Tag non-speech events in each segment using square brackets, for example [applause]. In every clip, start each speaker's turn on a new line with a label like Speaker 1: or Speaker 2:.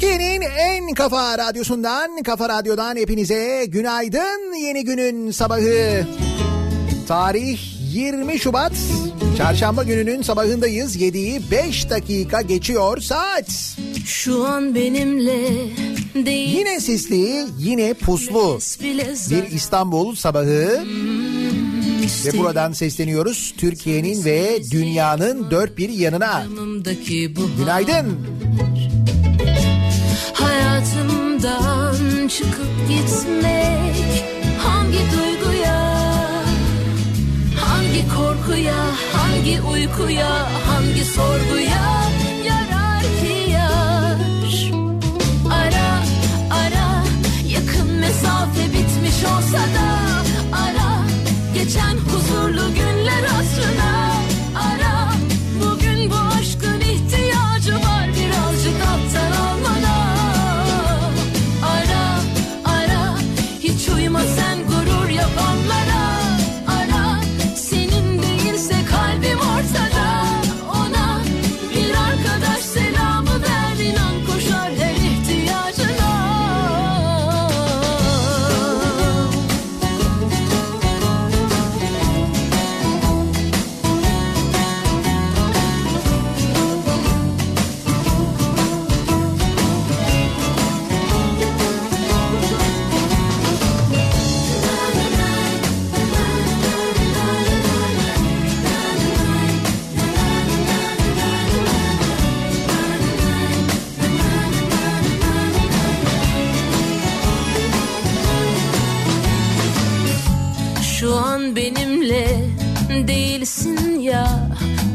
Speaker 1: Türkiye'nin en kafa radyosundan, kafa radyodan hepinize günaydın. Yeni günün sabahı. Tarih 20 Şubat. Çarşamba gününün sabahındayız. 7'yi 5 dakika geçiyor saat.
Speaker 2: Şu an benimle değil.
Speaker 1: Yine sisli, yine puslu. Bir İstanbul sabahı. Ve buradan sesleniyoruz Türkiye'nin ve dünyanın dört bir yanına. Günaydın.
Speaker 2: Hayatımdan çıkıp gitmek hangi duyguya, hangi korkuya, hangi uykuya, hangi sorguya yarar ki yar? Ara ara yakın mesafe bitmiş olsa da ara geçen huzurlu günler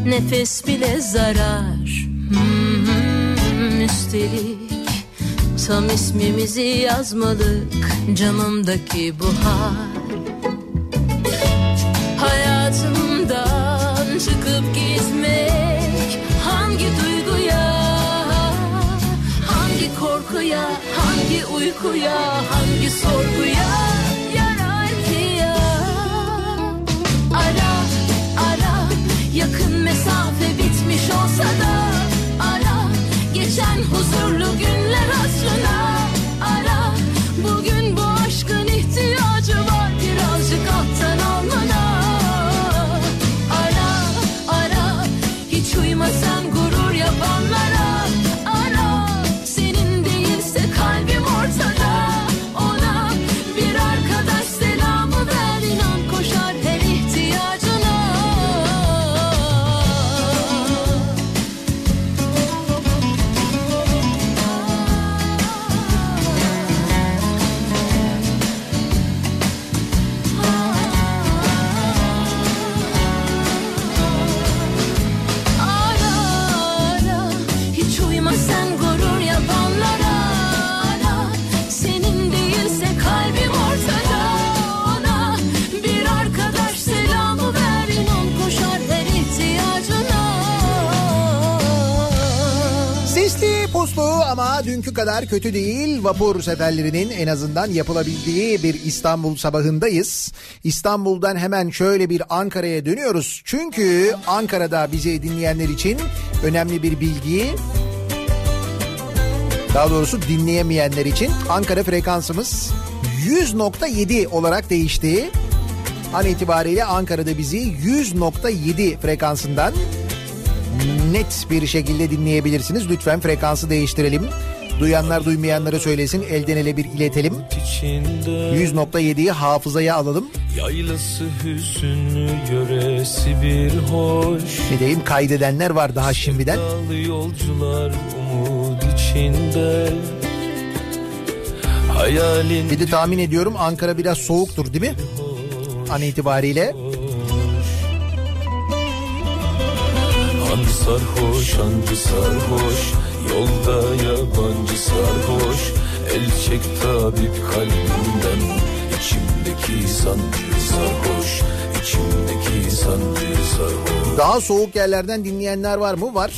Speaker 2: Nefes bile zarar. Hmm, Üstelik Tam ismimizi yazmadık Camımdaki buhar Hayatımdan çıkıp gitmek Hangi duyguya Hangi korkuya Hangi uykuya Hangi sorguya olsa da Ara Geçen huzurlu
Speaker 1: ama dünkü kadar kötü değil. Vapur seferlerinin en azından yapılabildiği bir İstanbul sabahındayız. İstanbul'dan hemen şöyle bir Ankara'ya dönüyoruz. Çünkü Ankara'da bizi dinleyenler için önemli bir bilgi. Daha doğrusu dinleyemeyenler için Ankara frekansımız 100.7 olarak değişti. An itibariyle Ankara'da bizi 100.7 frekansından net bir şekilde dinleyebilirsiniz. Lütfen frekansı değiştirelim. Duyanlar duymayanlara söylesin elden ele bir iletelim. 100.7'yi hafızaya alalım.
Speaker 3: Yaylası hüzünlü yöresi bir hoş
Speaker 1: Ne diyeyim kaydedenler var daha şimdiden.
Speaker 3: Yolcular umut içinde Hayalin
Speaker 1: Bir de tahmin ediyorum Ankara biraz soğuktur değil mi? An itibariyle.
Speaker 3: Hangi sarhoş hangi sarhoş Yolda yabancı sarhoş El çek tabip kalbimden İçimdeki sancı sarhoş İçimdeki sancı sarhoş
Speaker 1: Daha soğuk yerlerden dinleyenler var mı? Var.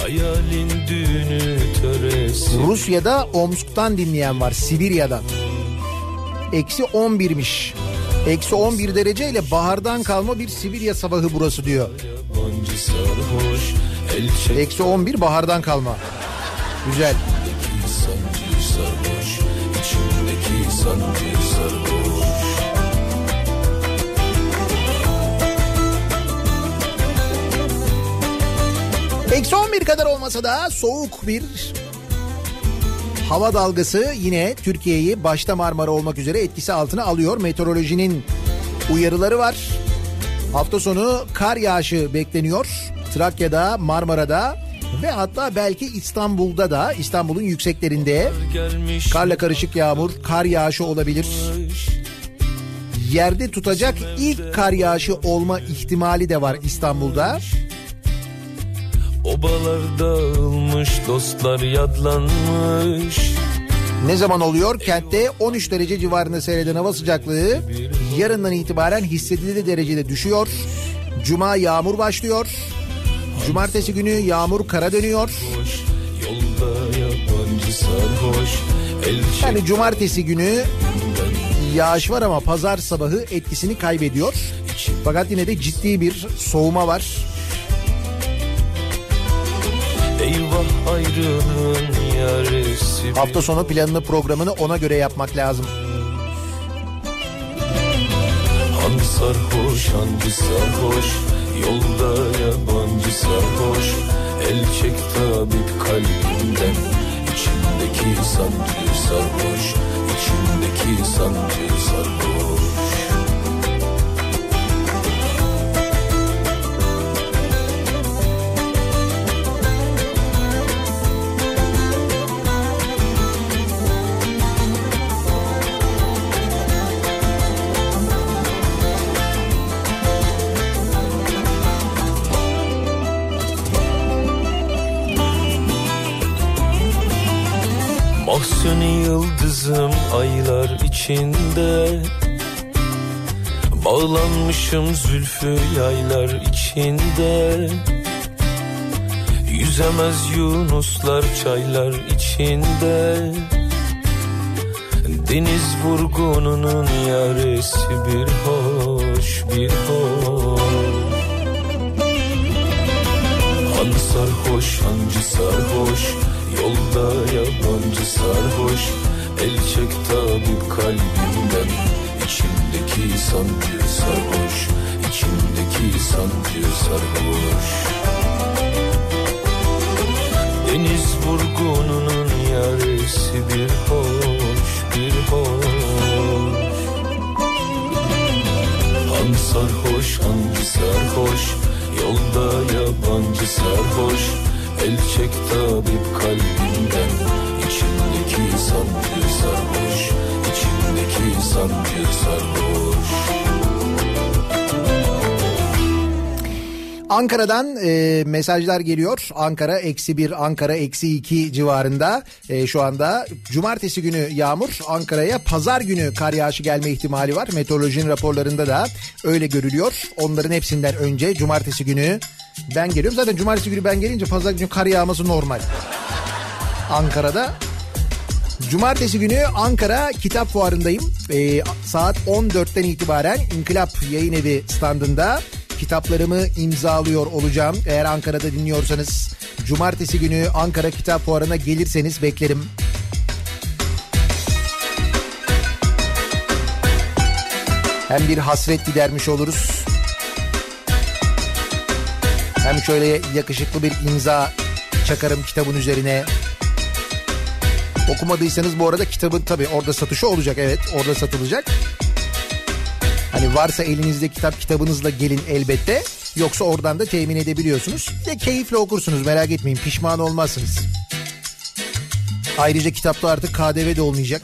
Speaker 3: Hayalin düğünü töresi
Speaker 1: Rusya'da Omsk'tan dinleyen var. Sibirya'dan. Eksi 11'miş. Eksi 11 dereceyle bahardan kalma bir Sibirya sabahı burası diyor.
Speaker 3: Yabancı sarhoş El
Speaker 1: Eksi 11 bahardan kalma. Güzel.
Speaker 4: sancı sarhoş içimdeki sancı sarhoş
Speaker 1: Eksi 11 kadar olmasa da soğuk bir hava dalgası yine Türkiye'yi başta Marmara olmak üzere etkisi altına alıyor. Meteorolojinin uyarıları var. Hafta sonu kar yağışı bekleniyor. Trakya'da, Marmara'da ve hatta belki İstanbul'da da İstanbul'un yükseklerinde karla karışık yağmur, kar yağışı olabilir. Yerde tutacak ilk kar yağışı olma ihtimali de var İstanbul'da.
Speaker 4: Obalar dağılmış dostlar yadlanmış
Speaker 1: Ne zaman oluyor? Kentte 13 derece civarında seyreden hava sıcaklığı yarından itibaren hissedilir derecede düşüyor. Cuma yağmur başlıyor. Cumartesi günü yağmur kara dönüyor. Yani cumartesi günü yağış var ama pazar sabahı etkisini kaybediyor. Fakat yine de ciddi bir soğuma var.
Speaker 4: Eyvah ayrılığın yaresi
Speaker 1: Hafta sonu planını programını ona göre yapmak lazım.
Speaker 4: Han sarhoş hancı sarhoş? Yolda yabancı sarhoş. El çek tabip kalbimden İçimdeki sancı sarhoş. İçimdeki sancı sarhoş yıldızım aylar içinde Bağlanmışım zülfü yaylar içinde Yüzemez yunuslar çaylar içinde Deniz vurgununun yaresi bir hoş bir hoş. Han sarhoş hancı sarhoş Yolda yabancı sarhoş El çek tabip kalbimden. İçimdeki sancı sarhoş İçimdeki sancı sarhoş. Deniz vurgununun yaresi bir hoş bir hoş. Han sarhoş hancı sarhoş? Yolda yabancı sarhoş. El çek tabip kalbimden İçimdeki sancı sarhoş İçimdeki sancı sarhoş
Speaker 1: Ankara'dan e, mesajlar geliyor. Ankara eksi bir, Ankara eksi iki civarında. E, şu anda cumartesi günü yağmur, Ankara'ya pazar günü kar yağışı gelme ihtimali var. Meteorolojinin raporlarında da öyle görülüyor. Onların hepsinden önce cumartesi günü ben geliyorum. Zaten cumartesi günü ben gelince pazar günü kar yağması normal. Ankara'da Cumartesi günü Ankara Kitap Fuarı'ndayım. Ee, saat 14'ten itibaren İnkılap Yayın Evi standında kitaplarımı imzalıyor olacağım. Eğer Ankara'da dinliyorsanız Cumartesi günü Ankara Kitap Fuarı'na gelirseniz beklerim. Hem bir hasret gidermiş oluruz. Hem şöyle yakışıklı bir imza çakarım kitabın üzerine. Okumadıysanız bu arada kitabın tabii orada satışı olacak evet orada satılacak. Hani varsa elinizde kitap kitabınızla gelin elbette. Yoksa oradan da temin edebiliyorsunuz. Ve keyifle okursunuz merak etmeyin pişman olmazsınız. Ayrıca kitapta artık KDV de olmayacak.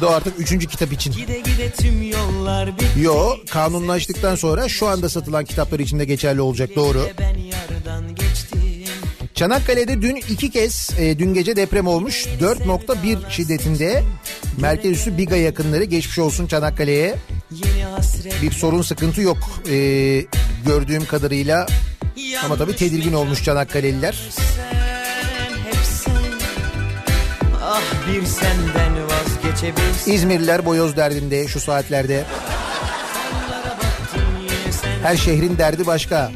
Speaker 1: Bu artık üçüncü kitap için.
Speaker 5: Gide gide tüm yollar.
Speaker 1: Yo kanunlaştıktan sonra şu anda satılan kitaplar için de geçerli olacak doğru.
Speaker 5: Ben yarıdan geçtim.
Speaker 1: Çanakkale'de dün iki kez e, dün gece deprem olmuş. 4.1 şiddetinde merkez üssü Biga yakınları geçmiş olsun Çanakkale'ye. Bir sorun sıkıntı yok e, gördüğüm kadarıyla. Ama tabii tedirgin olmuş Çanakkale'liler.
Speaker 5: Ah bir senden.
Speaker 1: İzmirliler boyoz derdinde şu saatlerde. Her şehrin derdi başka.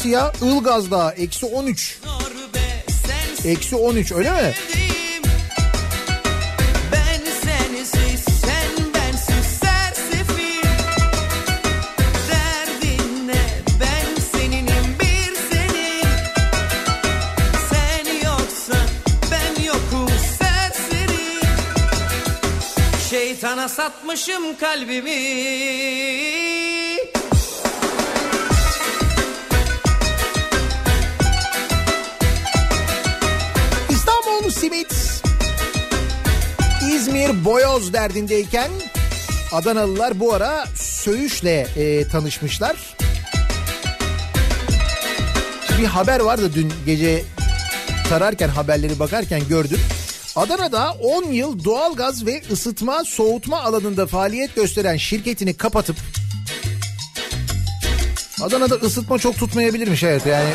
Speaker 1: Neresi ya? Ilgaz Dağı eksi 13. Eksi 13 öyle mi?
Speaker 6: Ben sensiz
Speaker 1: Simit İzmir Boyoz derdindeyken Adanalılar bu ara Söğüş'le e, tanışmışlar. Bir haber vardı dün gece tararken haberleri bakarken gördüm. Adana'da 10 yıl doğalgaz ve ısıtma soğutma alanında faaliyet gösteren şirketini kapatıp Adana'da ısıtma çok tutmayabilirmiş evet yani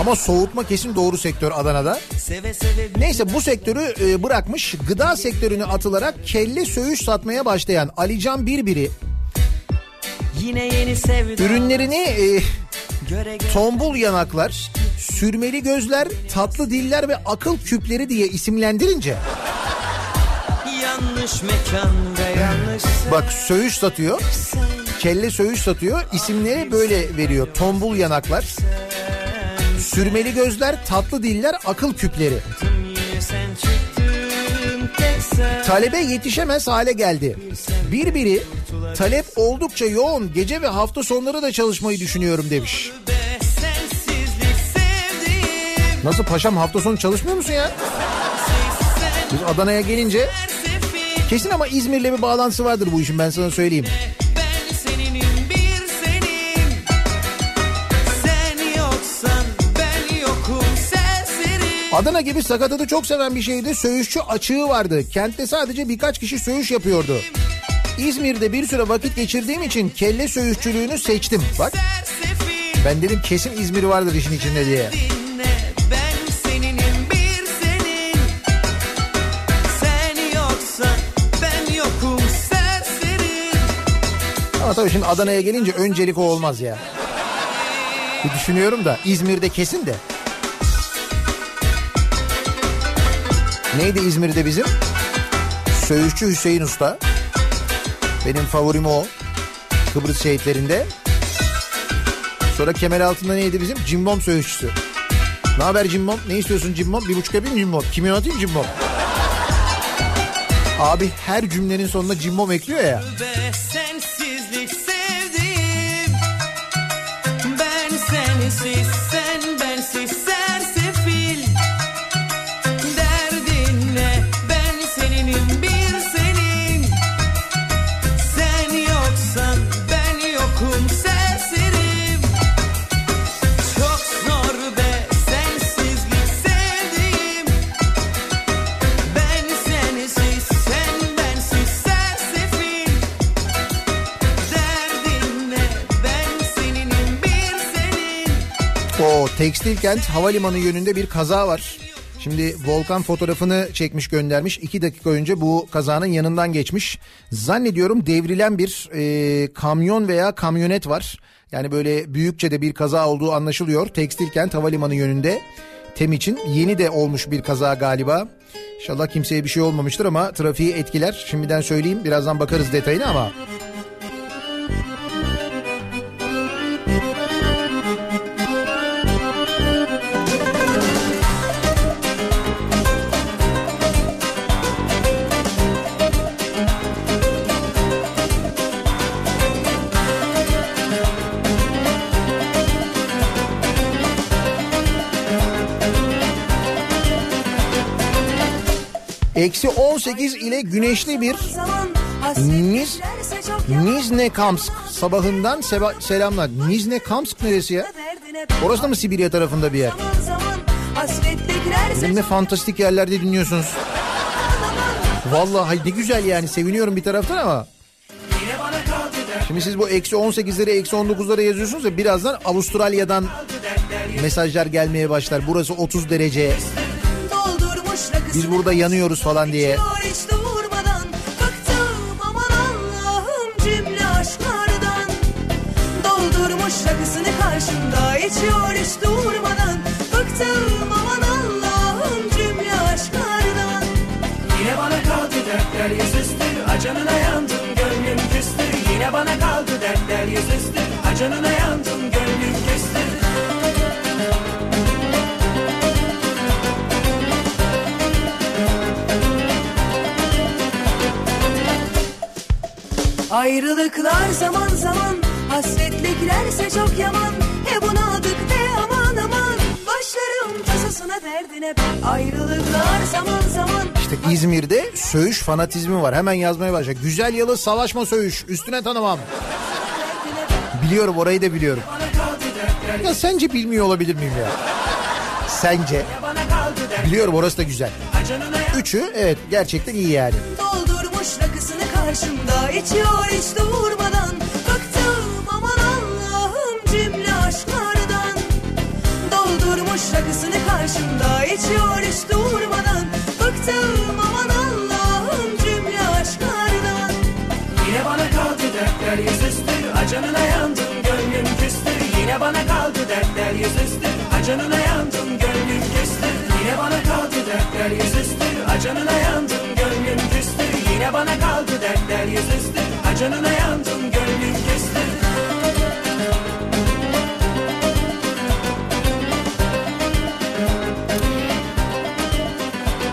Speaker 1: ama soğutma kesin doğru sektör Adana'da.
Speaker 6: seve seve
Speaker 1: Neyse bu sektörü e, bırakmış gıda sektörüne atılarak kelle söğüş satmaya başlayan Alican Birbiri.
Speaker 6: Yine yeni sevda.
Speaker 1: Ürünlerini e,
Speaker 6: göre göre
Speaker 1: tombul yanaklar, sürmeli gözler, tatlı diller ve akıl küpleri diye isimlendirince.
Speaker 6: Yanlış mekan ve yanlış
Speaker 1: bak söğüş satıyor, kelle söğüş satıyor isimleri böyle veriyor. Tombul yanaklar, sürmeli gözler, tatlı diller, akıl küpleri. Talebe yetişemez hale geldi. Bir biri talep oldukça yoğun gece ve hafta sonları da çalışmayı düşünüyorum demiş. Nasıl paşam hafta sonu çalışmıyor musun ya? Biz Adana'ya gelince kesin ama İzmir'le bir bağlantısı vardır bu işin ben sana söyleyeyim. Adana gibi sakatadı çok seven bir şeydi. Söğüşçü açığı vardı. Kentte sadece birkaç kişi söğüş yapıyordu. İzmir'de bir süre vakit geçirdiğim için kelle söğüşçülüğünü seçtim. Bak ben dedim kesin İzmir vardır işin içinde diye. Ama tabii şimdi Adana'ya gelince öncelik o olmaz ya. Bir düşünüyorum da İzmir'de kesin de. Neydi İzmir'de bizim? Söğüşçü Hüseyin Usta. Benim favorim o. Kıbrıs şehitlerinde. Sonra kemer altında neydi bizim? Cimbom söğüşçüsü. Ne haber Cimbom? Ne istiyorsun Cimbom? Bir buçuk yapayım Cimbom. Kime atayım Cimbom? Abi her cümlenin sonuna Cimbom ekliyor ya. Tekstil kent havalimanı yönünde bir kaza var. Şimdi Volkan fotoğrafını çekmiş göndermiş. İki dakika önce bu kazanın yanından geçmiş. Zannediyorum devrilen bir e, kamyon veya kamyonet var. Yani böyle büyükçe de bir kaza olduğu anlaşılıyor. Tekstil kent havalimanı yönünde. Tem için yeni de olmuş bir kaza galiba. İnşallah kimseye bir şey olmamıştır ama trafiği etkiler. Şimdiden söyleyeyim birazdan bakarız detayına ama. Eksi 18 ile güneşli bir Niz, Niznekamsk sabahından seba- selamlar. Niznekamsk neresi ya? Orası da mı Sibirya tarafında bir yer? Benim ne fantastik yerlerde dinliyorsunuz. Vallahi ne güzel yani seviniyorum bir taraftan ama. Şimdi siz bu eksi 18'lere eksi 19'lara yazıyorsunuz ya birazdan Avustralya'dan mesajlar gelmeye başlar. Burası 30 derece biz burada yanıyoruz falan diye.
Speaker 7: Rakısını
Speaker 2: içiyor hiç durmadan Bıktım aman Allah'ım cümle aşklardan.
Speaker 5: Yine bana kaldı dertler yüzüstü Acanına yandım gönlüm küstü. Yine bana kaldı dertler yüzüstü Acanına yandım gönlüm
Speaker 2: Ayrılıklar zaman zaman Hasretliklerse çok yaman He bunadık de aman aman Başlarım tasasına derdine ben Ayrılıklar zaman zaman
Speaker 1: İşte İzmir'de söğüş fanatizmi var. Hemen yazmaya başla. Güzel yalı savaşma söğüş. Üstüne tanımam. Biliyorum orayı da biliyorum. Ya sence bilmiyor olabilir miyim ya? Sence?
Speaker 5: Dertler
Speaker 1: Biliyorum orası da güzel. Üçü evet gerçekten iyi yani.
Speaker 2: Doldurmuş rakısını karşımda içiyor hiç durmadan. Bıktım aman Allah'ım cümle aşklardan. Doldurmuş rakısını karşımda içiyor hiç durmadan. Bıktım aman Allah'ım cümle aşklardan.
Speaker 5: Yine bana kaldı dertler yüzüstü. Acanına yandım gönlüm küstü. Yine bana kaldı dertler yüzüstü. Acanına yandım dertler yüzüstü Acanına yandım gönlüm küstü Yine bana kaldı dertler yüzüstü Acanına yandım gönlüm küstü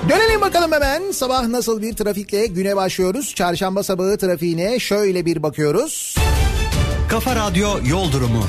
Speaker 1: Dönelim bakalım hemen sabah nasıl bir trafikle güne başlıyoruz. Çarşamba sabahı trafiğine şöyle bir bakıyoruz.
Speaker 8: Kafa Radyo Yol Durumu.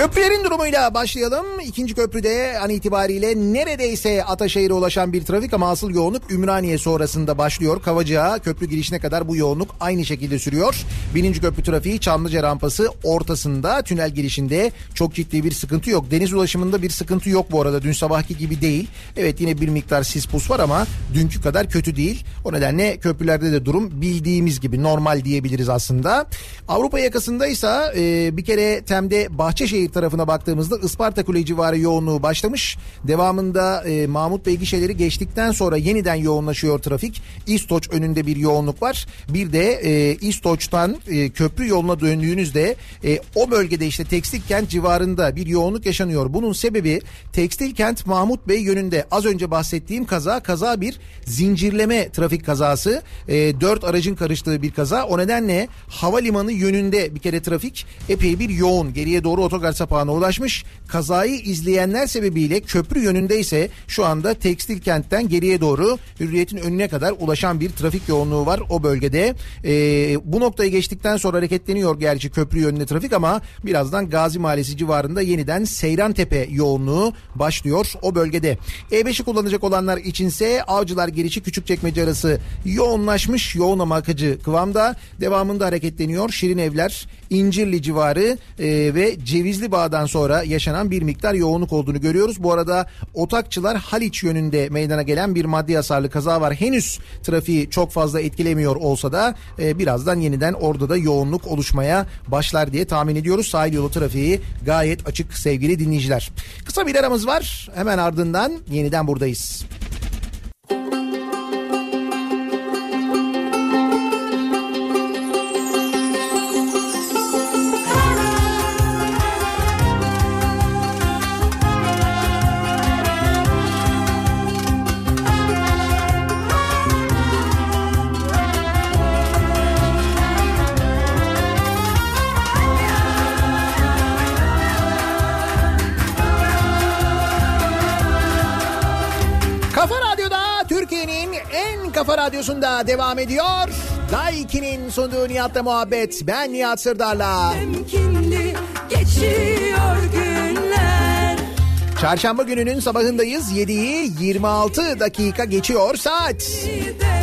Speaker 1: Köprülerin durumuyla başlayalım. İkinci köprüde an itibariyle neredeyse Ataşehir'e ulaşan bir trafik ama asıl yoğunluk Ümraniye sonrasında başlıyor. Kavacığa köprü girişine kadar bu yoğunluk aynı şekilde sürüyor. Birinci köprü trafiği Çamlıca rampası ortasında tünel girişinde çok ciddi bir sıkıntı yok. Deniz ulaşımında bir sıkıntı yok bu arada dün sabahki gibi değil. Evet yine bir miktar sis pus var ama dünkü kadar kötü değil. O nedenle köprülerde de durum bildiğimiz gibi normal diyebiliriz aslında. Avrupa yakasındaysa e, bir kere Tem'de Bahçeşehir tarafına baktığımızda Isparta Kule civarı yoğunluğu başlamış. Devamında e, Mahmut Bey gişeleri geçtikten sonra yeniden yoğunlaşıyor trafik. İstoç önünde bir yoğunluk var. Bir de e, İstoç'tan e, köprü yoluna döndüğünüzde e, o bölgede işte Tekstil Kent civarında bir yoğunluk yaşanıyor. Bunun sebebi Tekstil Kent Mahmut Bey yönünde az önce bahsettiğim kaza kaza bir zincirleme trafik kazası. E, dört aracın karıştığı bir kaza. O nedenle havalimanı yönünde bir kere trafik epey bir yoğun. Geriye doğru otogar sapağına ulaşmış. Kazayı izleyenler sebebiyle köprü yönünde ise şu anda Tekstil Kent'ten geriye doğru hürriyetin önüne kadar ulaşan bir trafik yoğunluğu var o bölgede. E, bu noktayı geçtikten sonra hareketleniyor gerçi köprü yönünde trafik ama birazdan Gazi Mahallesi civarında yeniden Seyrantepe yoğunluğu başlıyor o bölgede. E5'i kullanacak olanlar içinse Avcılar girişi Küçükçekmece arası yoğunlaşmış yoğun ama akıcı kıvamda devamında hareketleniyor. Şirin Evler, İncirli civarı e, ve Cevizli Bağ'dan sonra yaşanan bir miktar yoğunluk olduğunu görüyoruz. Bu arada Otakçılar Haliç yönünde meydana gelen bir maddi hasarlı kaza var. Henüz trafiği çok fazla etkilemiyor olsa da e, birazdan yeniden orada da yoğunluk oluşmaya başlar diye tahmin ediyoruz. Sahil yolu trafiği gayet açık sevgili dinleyiciler. Kısa bir aramız var. Hemen ardından yeniden buradayız. Kafa radyosunda devam ediyor. Daiki'nin sunduğu Nihat'la muhabbet. Ben Nihat Sırdar'la.
Speaker 2: Temkinli geçiyor günler
Speaker 1: Çarşamba gününün sabahındayız. 7'yi 26 dakika geçiyor saat.
Speaker 2: Bir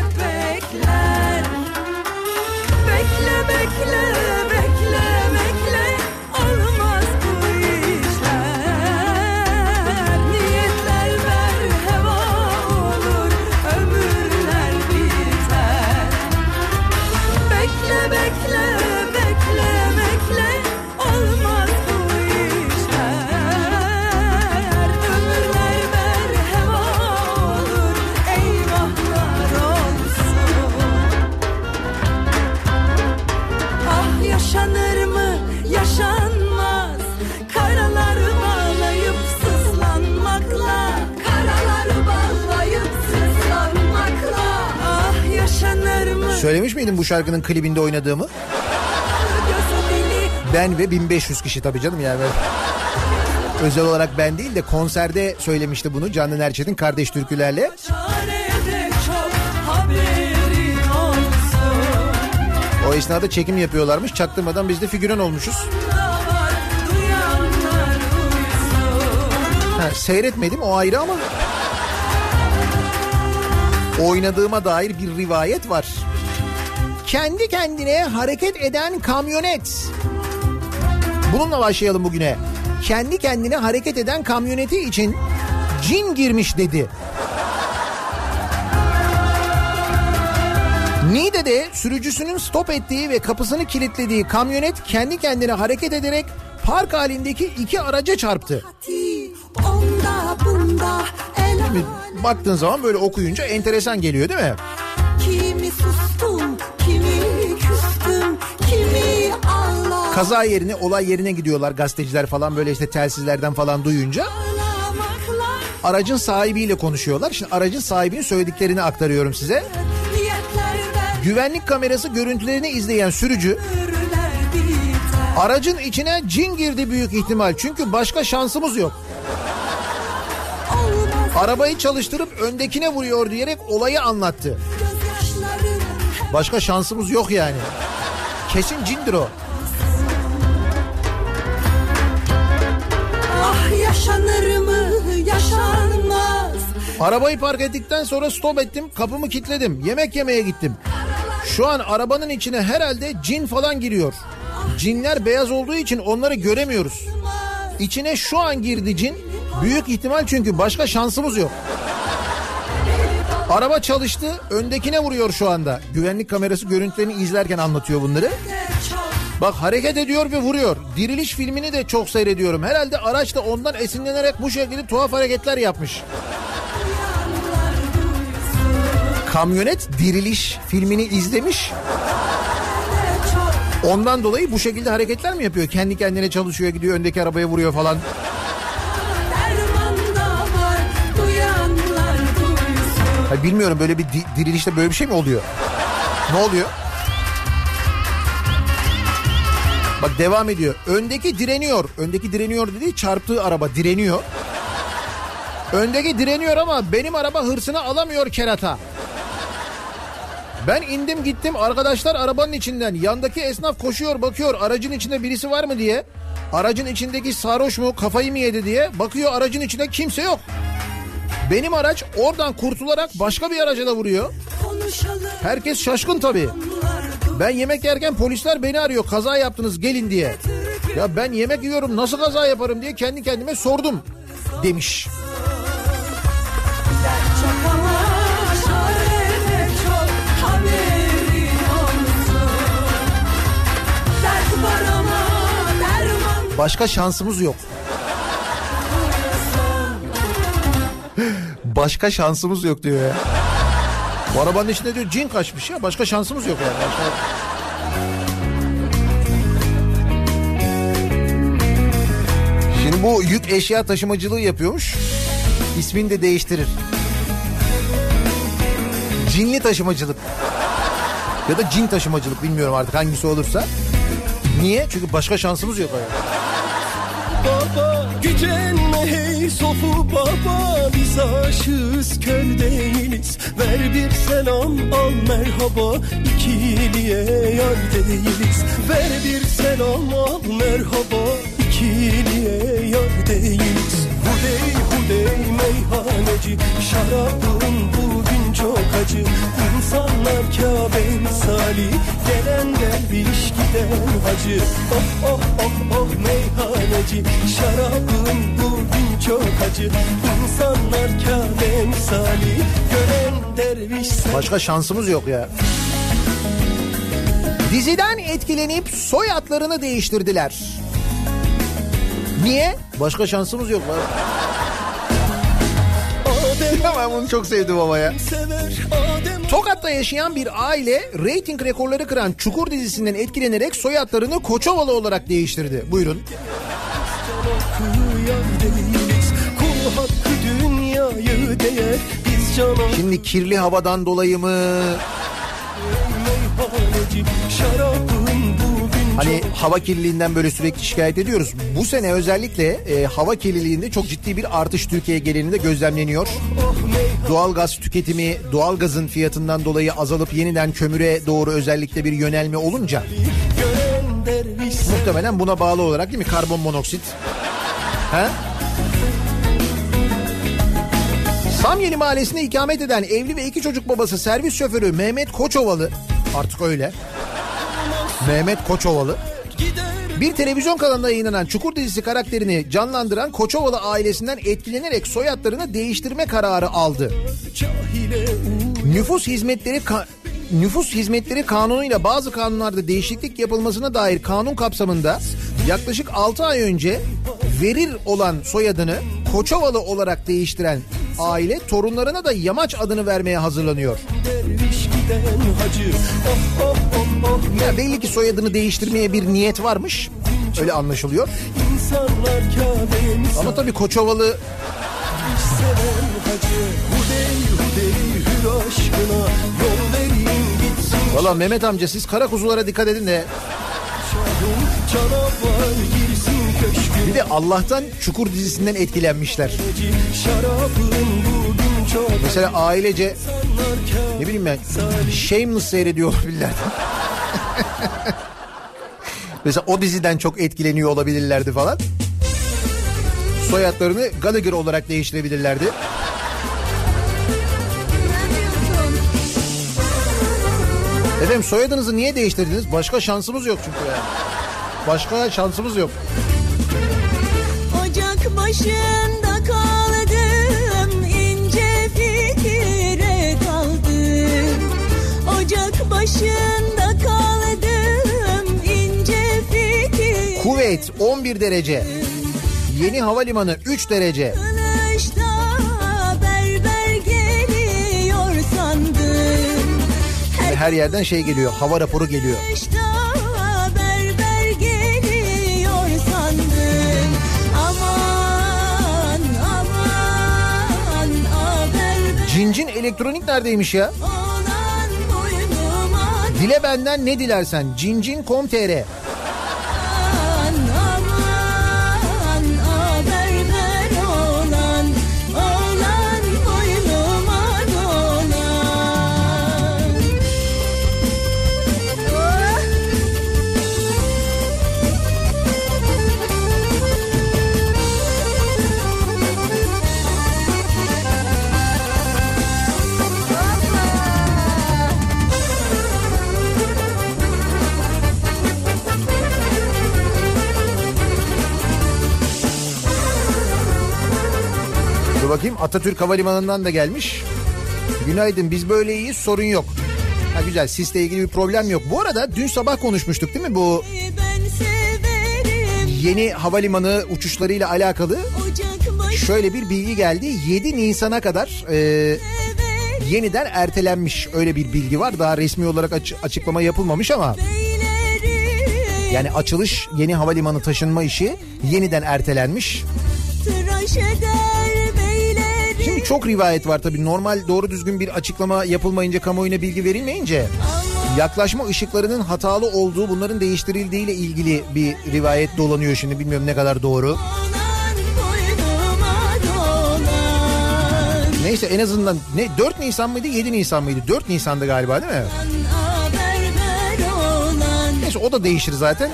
Speaker 1: Söylemiş miydim bu şarkının klibinde oynadığımı? Ben ve 1500 kişi tabii canım yani. Özel olarak ben değil de konserde söylemişti bunu Canlı Erçetin kardeş türkülerle. O esnada çekim yapıyorlarmış. Çaktırmadan biz de figüran olmuşuz. Ha, seyretmedim o ayrı ama oynadığıma dair bir rivayet var. Kendi kendine hareket eden kamyonet. Bununla başlayalım bugüne. Kendi kendine hareket eden kamyoneti için cin girmiş dedi. Niğde'de sürücüsünün stop ettiği ve kapısını kilitlediği kamyonet kendi kendine hareket ederek park halindeki iki araca çarptı. Şimdi baktığın zaman böyle okuyunca enteresan geliyor değil mi?
Speaker 7: Kimi sustum,
Speaker 1: Kaza yerine, olay yerine gidiyorlar gazeteciler falan böyle işte telsizlerden falan duyunca. Aracın sahibiyle konuşuyorlar. Şimdi aracın sahibinin söylediklerini aktarıyorum size. Güvenlik kamerası görüntülerini izleyen sürücü aracın içine cin girdi büyük ihtimal. Çünkü başka şansımız yok. Arabayı çalıştırıp öndekine vuruyor diyerek olayı anlattı. Başka şansımız yok yani. Kesin cindir o.
Speaker 7: yaşanır mı yaşanmaz
Speaker 1: Arabayı park ettikten sonra stop ettim, kapımı kilitledim. Yemek yemeye gittim. Şu an arabanın içine herhalde cin falan giriyor. Cinler beyaz olduğu için onları göremiyoruz. İçine şu an girdi cin. Büyük ihtimal çünkü başka şansımız yok. Araba çalıştı, öndekine vuruyor şu anda. Güvenlik kamerası görüntülerini izlerken anlatıyor bunları. Bak hareket ediyor ve vuruyor. Diriliş filmini de çok seyrediyorum. Herhalde araç da ondan esinlenerek bu şekilde tuhaf hareketler yapmış. Kamyonet Diriliş filmini izlemiş. Ondan dolayı bu şekilde hareketler mi yapıyor? Kendi kendine çalışıyor, gidiyor öndeki arabaya vuruyor falan. Ha, bilmiyorum böyle bir di- dirilişte böyle bir şey mi oluyor? Ne oluyor? Bak devam ediyor. Öndeki direniyor. Öndeki direniyor dediği çarptığı araba direniyor. Öndeki direniyor ama benim araba hırsını alamıyor kerata. Ben indim gittim arkadaşlar arabanın içinden yandaki esnaf koşuyor bakıyor aracın içinde birisi var mı diye. Aracın içindeki sarhoş mu kafayı mı yedi diye bakıyor aracın içinde kimse yok. Benim araç oradan kurtularak başka bir araca da vuruyor. Herkes şaşkın tabii. Ben yemek yerken polisler beni arıyor kaza yaptınız gelin diye. Ya ben yemek yiyorum nasıl kaza yaparım diye kendi kendime sordum demiş. Başka şansımız yok. Başka şansımız yok diyor ya. Bu arabanın içinde diyor cin kaçmış ya başka şansımız yok yani. Başka- Şimdi bu yük eşya taşımacılığı yapıyormuş. İsmini de değiştirir. Cinli taşımacılık. Ya da cin taşımacılık bilmiyorum artık hangisi olursa. Niye? Çünkü başka şansımız yok.
Speaker 9: Baba sofu baba Biz aşığız kör değiliz. Ver bir selam al merhaba İkiliye yar değiliz. Ver bir selam al merhaba İkiliye yar değiliz. Hudey hudey meyhaneci Şarabın bugün çok acı İnsanlar Kabe misali Gelen derviş giden hacı Oh oh oh oh meyhaneci Şarabın bugün çok acı İnsanlar Kabe misali Gören derviş
Speaker 1: Başka şansımız yok ya. Diziden etkilenip soyadlarını değiştirdiler. Niye? Başka şansımız yok.
Speaker 9: Adem [laughs]
Speaker 1: ben bunu çok sevdim ama ya. Tokat'ta yaşayan bir aile reyting rekorları kıran Çukur dizisinden etkilenerek soyadlarını Koçovalı olarak değiştirdi. Buyurun. Şimdi kirli havadan dolayı mı? Hani hava kirliliğinden böyle sürekli şikayet ediyoruz. Bu sene özellikle e, hava kirliliğinde çok ciddi bir artış Türkiye genelinde gözlemleniyor. Doğalgaz tüketimi, doğalgazın fiyatından dolayı azalıp yeniden kömüre doğru özellikle bir yönelme olunca muhtemelen buna bağlı olarak değil mi karbon monoksit? He? Samyeli Mahallesi'nde ikamet eden evli ve iki çocuk babası servis şoförü Mehmet Koçovalı artık öyle. Mehmet Koçovalı bir televizyon kanalında yayınlanan Çukur dizisi karakterini canlandıran Koçovalı ailesinden etkilenerek soyadlarını değiştirme kararı aldı. Nüfus hizmetleri ka- nüfus hizmetleri kanunuyla bazı kanunlarda değişiklik yapılmasına dair kanun kapsamında yaklaşık 6 ay önce verir olan soyadını Koçovalı olarak değiştiren aile torunlarına da Yamaç adını vermeye hazırlanıyor.
Speaker 9: derviş giden hacı oh oh oh
Speaker 1: Ya belli ki soyadını değiştirmeye bir niyet varmış. Öyle anlaşılıyor. Ama tabii Koçovalı Valla Mehmet amca siz kara kuzulara dikkat edin de bir de Allah'tan Çukur dizisinden etkilenmişler. Mesela ailece ne bileyim ben Shameless seyrediyor olabilirler. [laughs] Mesela o diziden çok etkileniyor olabilirlerdi falan. Soyadlarını Gallagher olarak değiştirebilirlerdi. Efendim soyadınızı niye değiştirdiniz? Başka şansımız yok çünkü yani. Başka şansımız yok.
Speaker 2: Ocak başında kaldım ince fikire kaldım Ocak başında
Speaker 1: Kuveyt 11 derece. Yeni havalimanı 3 derece. Her yerden şey geliyor. Hava raporu geliyor. Cincin elektronik neredeymiş ya? Dile benden ne dilersen. Cincin.com.tr Dur bakayım Atatürk Havalimanı'ndan da gelmiş. Günaydın biz böyle iyiyiz sorun yok. Ha güzel sisle ilgili bir problem yok. Bu arada dün sabah konuşmuştuk değil mi bu yeni havalimanı uçuşlarıyla alakalı? Şöyle bir bilgi geldi. 7 Nisan'a kadar e, yeniden ertelenmiş öyle bir bilgi var. Daha resmi olarak aç- açıklama yapılmamış ama yani açılış yeni havalimanı taşınma işi yeniden ertelenmiş.
Speaker 2: Tıraş eder
Speaker 1: çok rivayet var tabii. Normal doğru düzgün bir açıklama yapılmayınca kamuoyuna bilgi verilmeyince yaklaşma ışıklarının hatalı olduğu bunların değiştirildiğiyle ilgili bir rivayet dolanıyor şimdi bilmiyorum ne kadar doğru. Neyse en azından ne 4 Nisan mıydı 7 Nisan mıydı? 4 Nisan'dı galiba değil mi? Neyse o da değişir zaten.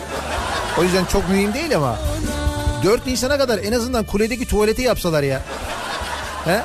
Speaker 1: O yüzden çok mühim değil ama 4 Nisan'a kadar en azından kuledeki tuvaleti yapsalar ya. He?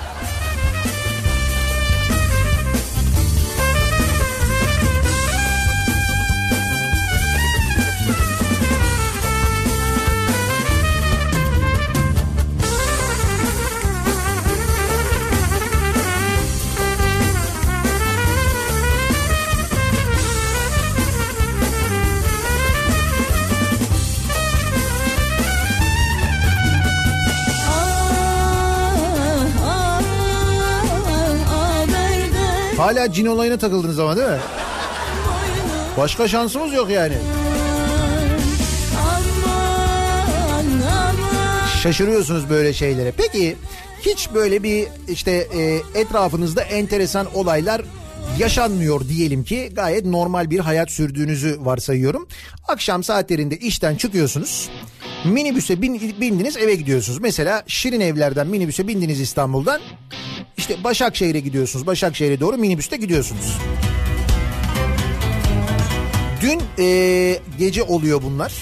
Speaker 1: Hala cin olayına takıldınız ama değil mi? Başka şansımız yok yani. Şaşırıyorsunuz böyle şeylere. Peki hiç böyle bir işte e, etrafınızda enteresan olaylar yaşanmıyor diyelim ki gayet normal bir hayat sürdüğünüzü varsayıyorum. Akşam saatlerinde işten çıkıyorsunuz. Minibüse bin, bindiniz eve gidiyorsunuz. Mesela Şirin Evler'den minibüse bindiniz İstanbul'dan. İşte Başakşehir'e gidiyorsunuz. Başakşehir'e doğru minibüste gidiyorsunuz. Dün e, gece oluyor bunlar.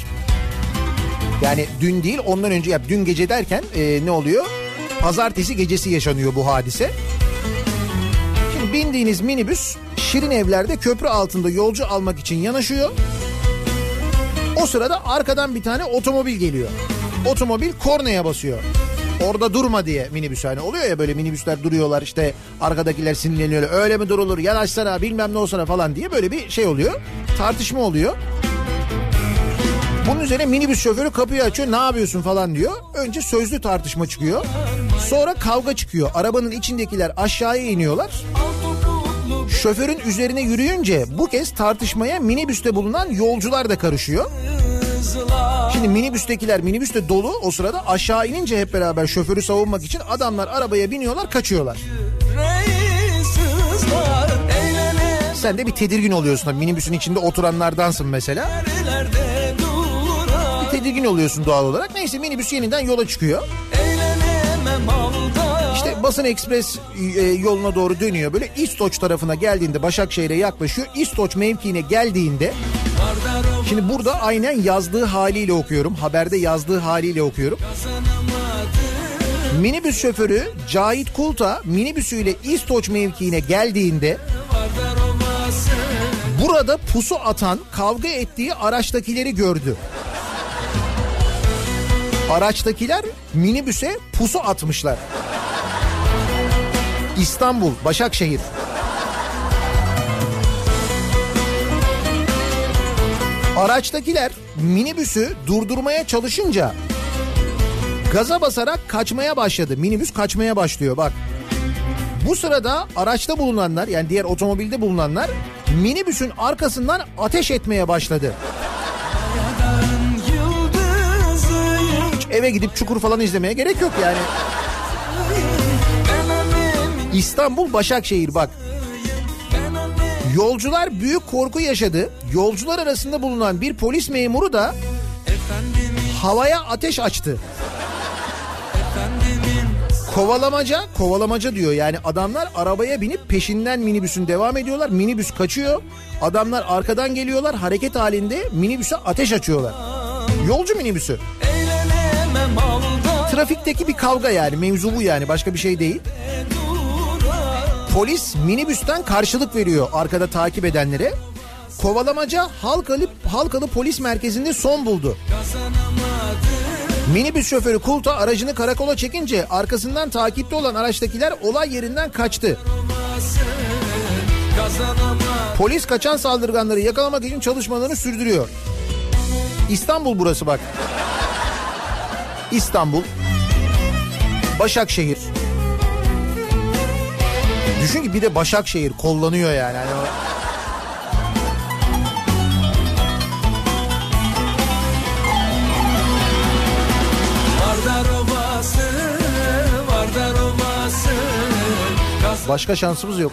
Speaker 1: Yani dün değil ondan önce ya dün gece derken e, ne oluyor? Pazartesi gecesi yaşanıyor bu hadise. Şimdi bindiğiniz minibüs Şirin Evler'de köprü altında yolcu almak için yanaşıyor. O sırada arkadan bir tane otomobil geliyor. Otomobil kornaya basıyor. Orada durma diye minibüs hani oluyor ya böyle minibüsler duruyorlar işte arkadakiler sinirleniyor öyle mi durulur yanaşsana bilmem ne olsana falan diye böyle bir şey oluyor tartışma oluyor. Bunun üzerine minibüs şoförü kapıyı açıyor ne yapıyorsun falan diyor. Önce sözlü tartışma çıkıyor. Sonra kavga çıkıyor. Arabanın içindekiler aşağıya iniyorlar. Şoförün üzerine yürüyünce bu kez tartışmaya minibüste bulunan yolcular da karışıyor. Şimdi minibüstekiler minibüste dolu o sırada aşağı inince hep beraber şoförü savunmak için adamlar arabaya biniyorlar kaçıyorlar. Sen de bir tedirgin oluyorsun minibüsün içinde oturanlardansın mesela. Bir tedirgin oluyorsun doğal olarak. Neyse minibüs yeniden yola çıkıyor. İşte Basın Ekspres e, yoluna doğru dönüyor. Böyle İstoç tarafına geldiğinde Başakşehir'e yaklaşıyor. İstoç mevkiine geldiğinde Şimdi burada aynen yazdığı haliyle okuyorum. Haberde yazdığı haliyle okuyorum. Minibüs şoförü Cahit Kulta minibüsüyle İstoç mevkiine geldiğinde burada pusu atan kavga ettiği araçtakileri gördü. Araçtakiler minibüse pusu atmışlar. İstanbul, Başakşehir. Araçtakiler minibüsü durdurmaya çalışınca gaza basarak kaçmaya başladı. Minibüs kaçmaya başlıyor bak. Bu sırada araçta bulunanlar yani diğer otomobilde bulunanlar minibüsün arkasından ateş etmeye başladı. Hiç eve gidip çukur falan izlemeye gerek yok yani. İstanbul Başakşehir bak. Yolcular büyük korku yaşadı. Yolcular arasında bulunan bir polis memuru da havaya ateş açtı. Kovalamaca, kovalamaca diyor. Yani adamlar arabaya binip peşinden minibüsün devam ediyorlar. Minibüs kaçıyor. Adamlar arkadan geliyorlar. Hareket halinde minibüse ateş açıyorlar. Yolcu minibüsü. Trafikteki bir kavga yani. Mevzu bu yani. Başka bir şey değil. Polis minibüsten karşılık veriyor arkada takip edenlere. Kovalamaca Halkalı, Halkalı Polis Merkezi'nde son buldu. Minibüs şoförü Kulta aracını karakola çekince arkasından takipte olan araçtakiler olay yerinden kaçtı. Polis kaçan saldırganları yakalamak için çalışmalarını sürdürüyor. İstanbul burası bak. İstanbul. Başakşehir. Düşün ki bir de Başakşehir kollanıyor yani. Hani o... Başka şansımız yok.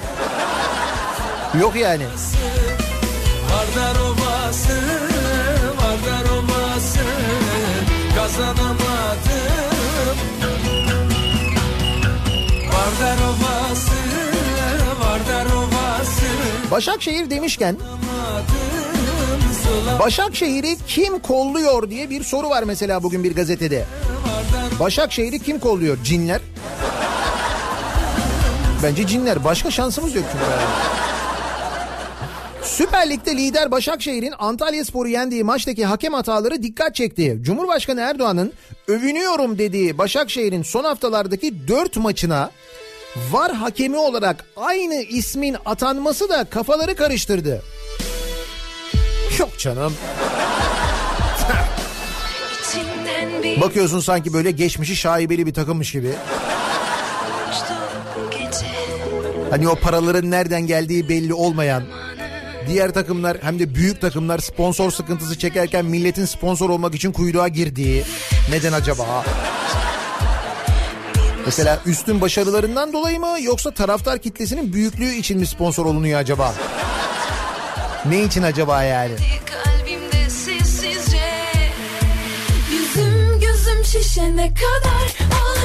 Speaker 1: Yok yani.
Speaker 3: Kazanamadım
Speaker 1: Başakşehir demişken Başakşehir'i kim kolluyor diye bir soru var mesela bugün bir gazetede. Başakşehir'i kim kolluyor? Cinler. Bence cinler. Başka şansımız yok çünkü. Süper Lig'de lider Başakşehir'in Antalya Spor'u yendiği maçtaki hakem hataları dikkat çekti. Cumhurbaşkanı Erdoğan'ın övünüyorum dediği Başakşehir'in son haftalardaki 4 maçına var hakemi olarak aynı ismin atanması da kafaları karıştırdı. Yok canım. Bakıyorsun sanki böyle geçmişi şaibeli bir takımmış gibi. Hani o paraların nereden geldiği belli olmayan diğer takımlar hem de büyük takımlar sponsor sıkıntısı çekerken milletin sponsor olmak için kuyruğa girdiği neden acaba? Mesela üstün başarılarından dolayı mı yoksa taraftar kitlesinin büyüklüğü için mi sponsor olunuyor acaba? Ne için acaba yani?
Speaker 2: kalbimde şişene kadar Ağlamak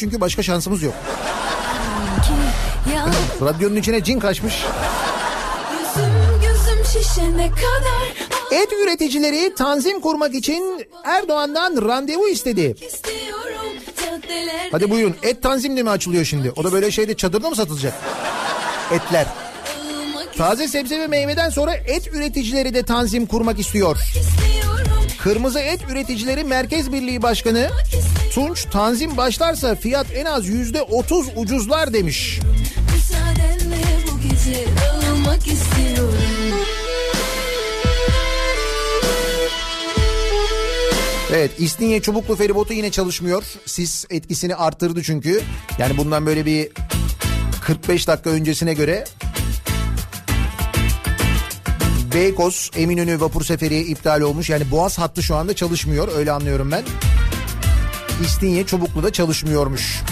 Speaker 1: çünkü başka şansımız yok. Radyonun içine cin kaçmış. Et üreticileri tanzim kurmak için Erdoğan'dan randevu istedi. Hadi buyurun et tanzimli mi açılıyor şimdi? O da böyle şeyde çadırda mı satılacak? Etler. Taze sebze ve meyveden sonra et üreticileri de tanzim kurmak istiyor. Kırmızı Et Üreticileri Merkez Birliği Başkanı Tunç tanzim başlarsa fiyat en az yüzde otuz ucuzlar demiş.
Speaker 2: Müsaadenle bu gece dağılmak istiyorum
Speaker 1: Evet İstinye Çubuklu feribotu yine çalışmıyor. Sis etkisini arttırdı çünkü. Yani bundan böyle bir 45 dakika öncesine göre Beykoz Eminönü vapur seferi iptal olmuş. Yani Boğaz hattı şu anda çalışmıyor öyle anlıyorum ben. İstinye Çubuklu da çalışmıyormuş.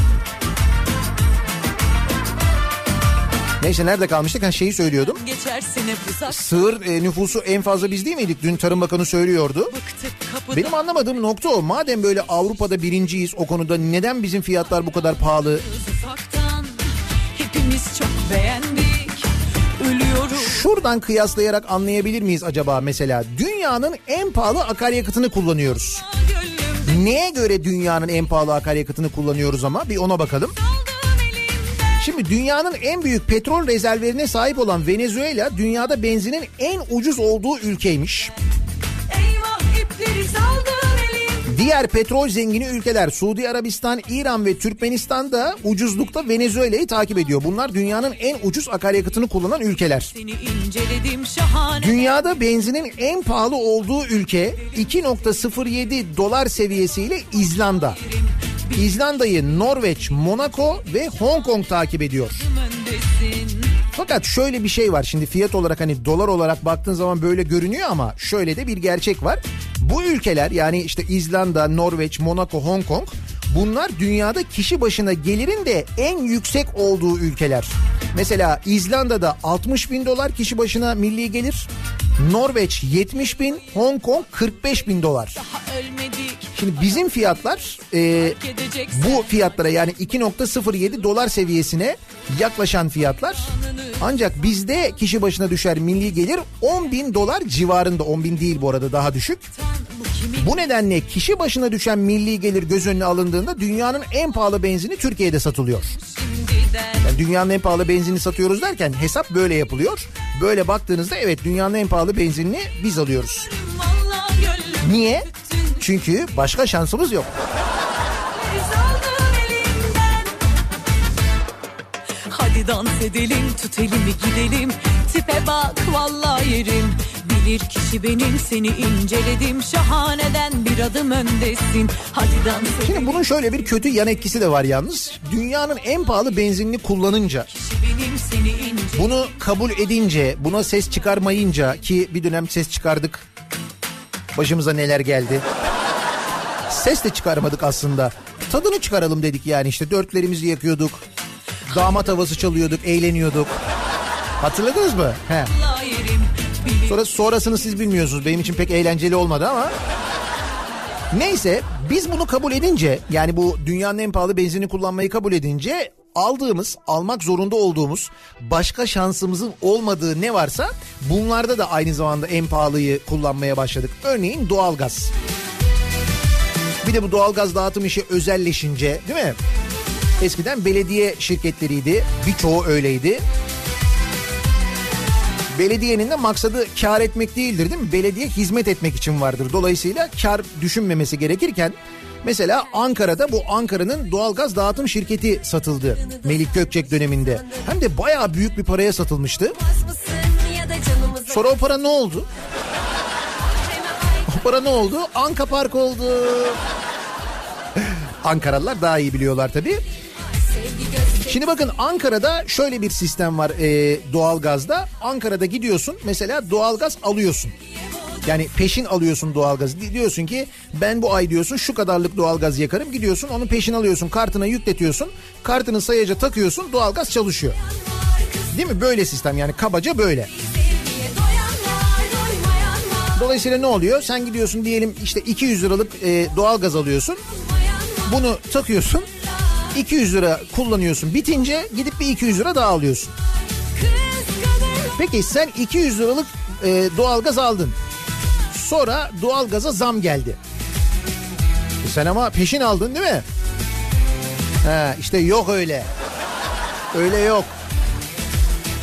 Speaker 1: Neyse nerede kalmıştık? Ha şeyi söylüyordum.
Speaker 10: Geçersin hep
Speaker 1: Sığır e, nüfusu en fazla biz değil miydik? Dün Tarım Bakanı söylüyordu.
Speaker 10: bıktık.
Speaker 1: Benim anlamadığım nokta o. Madem böyle Avrupa'da birinciyiz o konuda neden bizim fiyatlar bu kadar pahalı?
Speaker 10: Hepimiz çok beğendik. Ölüyoruz.
Speaker 1: Şuradan kıyaslayarak anlayabilir miyiz acaba mesela? Dünyanın en pahalı akaryakıtını kullanıyoruz.
Speaker 10: Gönlümde
Speaker 1: Neye göre dünyanın en pahalı akaryakıtını kullanıyoruz ama bir ona bakalım. Şimdi dünyanın en büyük petrol rezervlerine sahip olan Venezuela dünyada benzinin en ucuz olduğu ülkeymiş.
Speaker 10: Eyvah
Speaker 1: Diğer petrol zengini ülkeler Suudi Arabistan, İran ve Türkmenistan da ucuzlukta Venezuela'yı takip ediyor. Bunlar dünyanın en ucuz akaryakıtını kullanan ülkeler. Dünyada benzinin en pahalı olduğu ülke 2.07 dolar seviyesiyle İzlanda. İzlanda'yı Norveç, Monaco ve Hong Kong takip ediyor.
Speaker 10: öndesin.
Speaker 1: Fakat şöyle bir şey var şimdi fiyat olarak hani dolar olarak baktığın zaman böyle görünüyor ama şöyle de bir gerçek var. Bu ülkeler yani işte İzlanda, Norveç, Monaco, Hong Kong bunlar dünyada kişi başına gelirin de en yüksek olduğu ülkeler. Mesela İzlanda'da 60 bin dolar kişi başına milli gelir. Norveç 70 bin, Hong Kong 45 bin dolar.
Speaker 10: Daha ölmedik.
Speaker 1: Şimdi bizim fiyatlar e, bu fiyatlara yani 2.07 dolar seviyesine yaklaşan fiyatlar. Ancak bizde kişi başına düşer milli gelir 10 bin dolar civarında 10 bin değil bu arada daha düşük.
Speaker 10: Bu
Speaker 1: nedenle kişi başına düşen milli gelir göz önüne alındığında dünyanın en pahalı benzini Türkiye'de satılıyor. Yani dünyanın en pahalı benzinini satıyoruz derken hesap böyle yapılıyor. böyle baktığınızda evet dünyanın en pahalı benzinini biz alıyoruz. Niye? Çünkü başka şansımız yok.
Speaker 10: Hadi dans edelim tut elimi gidelim? Tipe bak vallahi yerim. Bilir kişi benim seni inceledim. Şahaneden bir adım öndesin. Hadi dans edelim.
Speaker 1: Şimdi bunun şöyle bir kötü yan etkisi de var yalnız. Dünyanın en pahalı benzinini kullanınca Bunu kabul edince, buna ses çıkarmayınca ki bir dönem ses çıkardık. Başımıza neler geldi. Ses de çıkarmadık aslında. Tadını çıkaralım dedik yani işte dörtlerimizi yakıyorduk. Damat havası çalıyorduk, eğleniyorduk. Hatırladınız mı? He. Sonra sonrasını siz bilmiyorsunuz. Benim için pek eğlenceli olmadı ama. Neyse biz bunu kabul edince yani bu dünyanın en pahalı benzini kullanmayı kabul edince aldığımız, almak zorunda olduğumuz başka şansımızın olmadığı ne varsa bunlarda da aynı zamanda en pahalıyı kullanmaya başladık. Örneğin doğalgaz. Bir de bu doğalgaz dağıtım işi özelleşince değil mi? Eskiden belediye şirketleriydi. Birçoğu öyleydi. Belediyenin de maksadı kar etmek değildir değil mi? Belediye hizmet etmek için vardır. Dolayısıyla kar düşünmemesi gerekirken mesela Ankara'da bu Ankara'nın doğalgaz dağıtım şirketi satıldı. Melik Gökçek döneminde. Hem de bayağı büyük bir paraya satılmıştı. Sonra o para ne oldu? O para ne oldu? Anka Park oldu. Ankaralılar daha iyi biliyorlar tabii. Şimdi bakın Ankara'da şöyle bir sistem var e, doğalgazda. Ankara'da gidiyorsun mesela doğalgaz alıyorsun. Yani peşin alıyorsun doğalgazı. Di- Diyorsun ki ben bu ay diyorsun şu kadarlık doğalgaz yakarım. Gidiyorsun onu peşin alıyorsun kartına yükletiyorsun. Kartını sayaca takıyorsun doğalgaz çalışıyor. Değil mi? Böyle sistem yani kabaca böyle. Dolayısıyla ne oluyor? Sen gidiyorsun diyelim işte 200 liralık e, doğalgaz alıyorsun. Bunu takıyorsun. 200 lira kullanıyorsun. Bitince gidip bir 200 lira daha alıyorsun. Peki sen 200 liralık e, doğalgaz aldın. Sonra doğalgaza zam geldi. E sen ama peşin aldın değil mi? Ha, işte yok öyle. Öyle yok.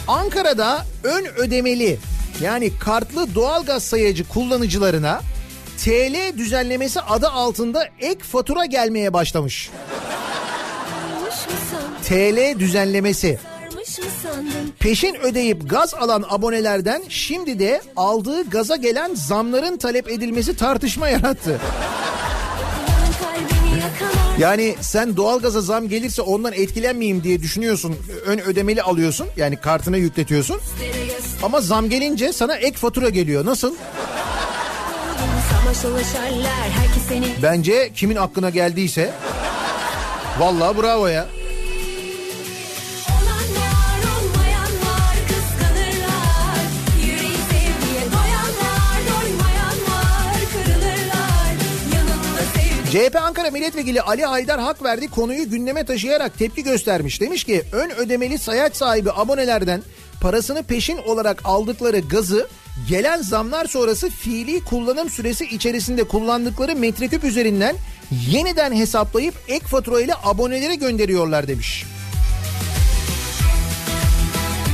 Speaker 1: Ankara'da ön ödemeli yani kartlı doğalgaz sayacı kullanıcılarına TL düzenlemesi adı altında ek fatura gelmeye başlamış. TL düzenlemesi. Peşin ödeyip gaz alan abonelerden şimdi de aldığı gaza gelen zamların talep edilmesi tartışma yarattı. Yani sen doğalgaza zam gelirse ondan etkilenmeyeyim diye düşünüyorsun. Ön ödemeli alıyorsun. Yani kartına yükletiyorsun. Ama zam gelince sana ek fatura geliyor. Nasıl? Bence kimin aklına geldiyse vallahi bravo ya. CHP Ankara Milletvekili Ali Haydar hak verdi konuyu gündeme taşıyarak tepki göstermiş. Demiş ki ön ödemeli sayaç sahibi abonelerden parasını peşin olarak aldıkları gazı gelen zamlar sonrası fiili kullanım süresi içerisinde kullandıkları metreküp üzerinden yeniden hesaplayıp ek fatura ile abonelere gönderiyorlar demiş.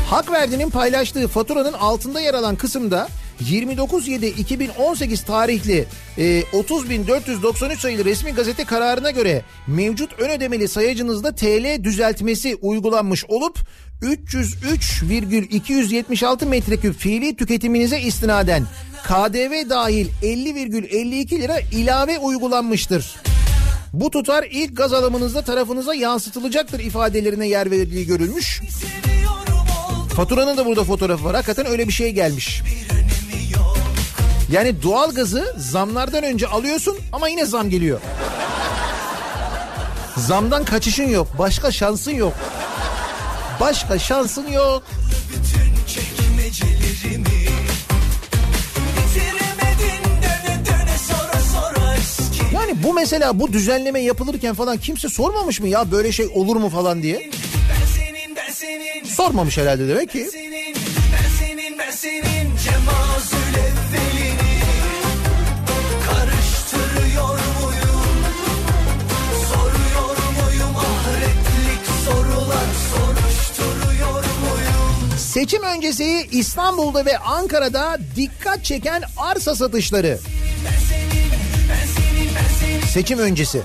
Speaker 1: Hak verdiğinin paylaştığı faturanın altında yer alan kısımda 29.7.2018 tarihli e, 30.493 sayılı resmi gazete kararına göre mevcut ön ödemeli sayacınızda TL düzeltmesi uygulanmış olup 303,276 metreküp fiili tüketiminize istinaden KDV dahil 50,52 lira ilave uygulanmıştır. Bu tutar ilk gaz alımınızda tarafınıza yansıtılacaktır ifadelerine yer verildiği görülmüş. Faturanın da burada fotoğrafı var. Hakikaten öyle bir şey gelmiş. Yani doğalgazı zamlardan önce alıyorsun ama yine zam geliyor. Zamdan kaçışın yok. Başka şansın yok. Başka şansın yok. Yani bu mesela bu düzenleme yapılırken falan kimse sormamış mı ya böyle şey olur mu falan diye? Sormamış herhalde demek ki.
Speaker 3: Senin, ben senin, ben senin
Speaker 1: Seçim öncesi İstanbul'da ve Ankara'da dikkat çeken arsa satışları. Seçim öncesi.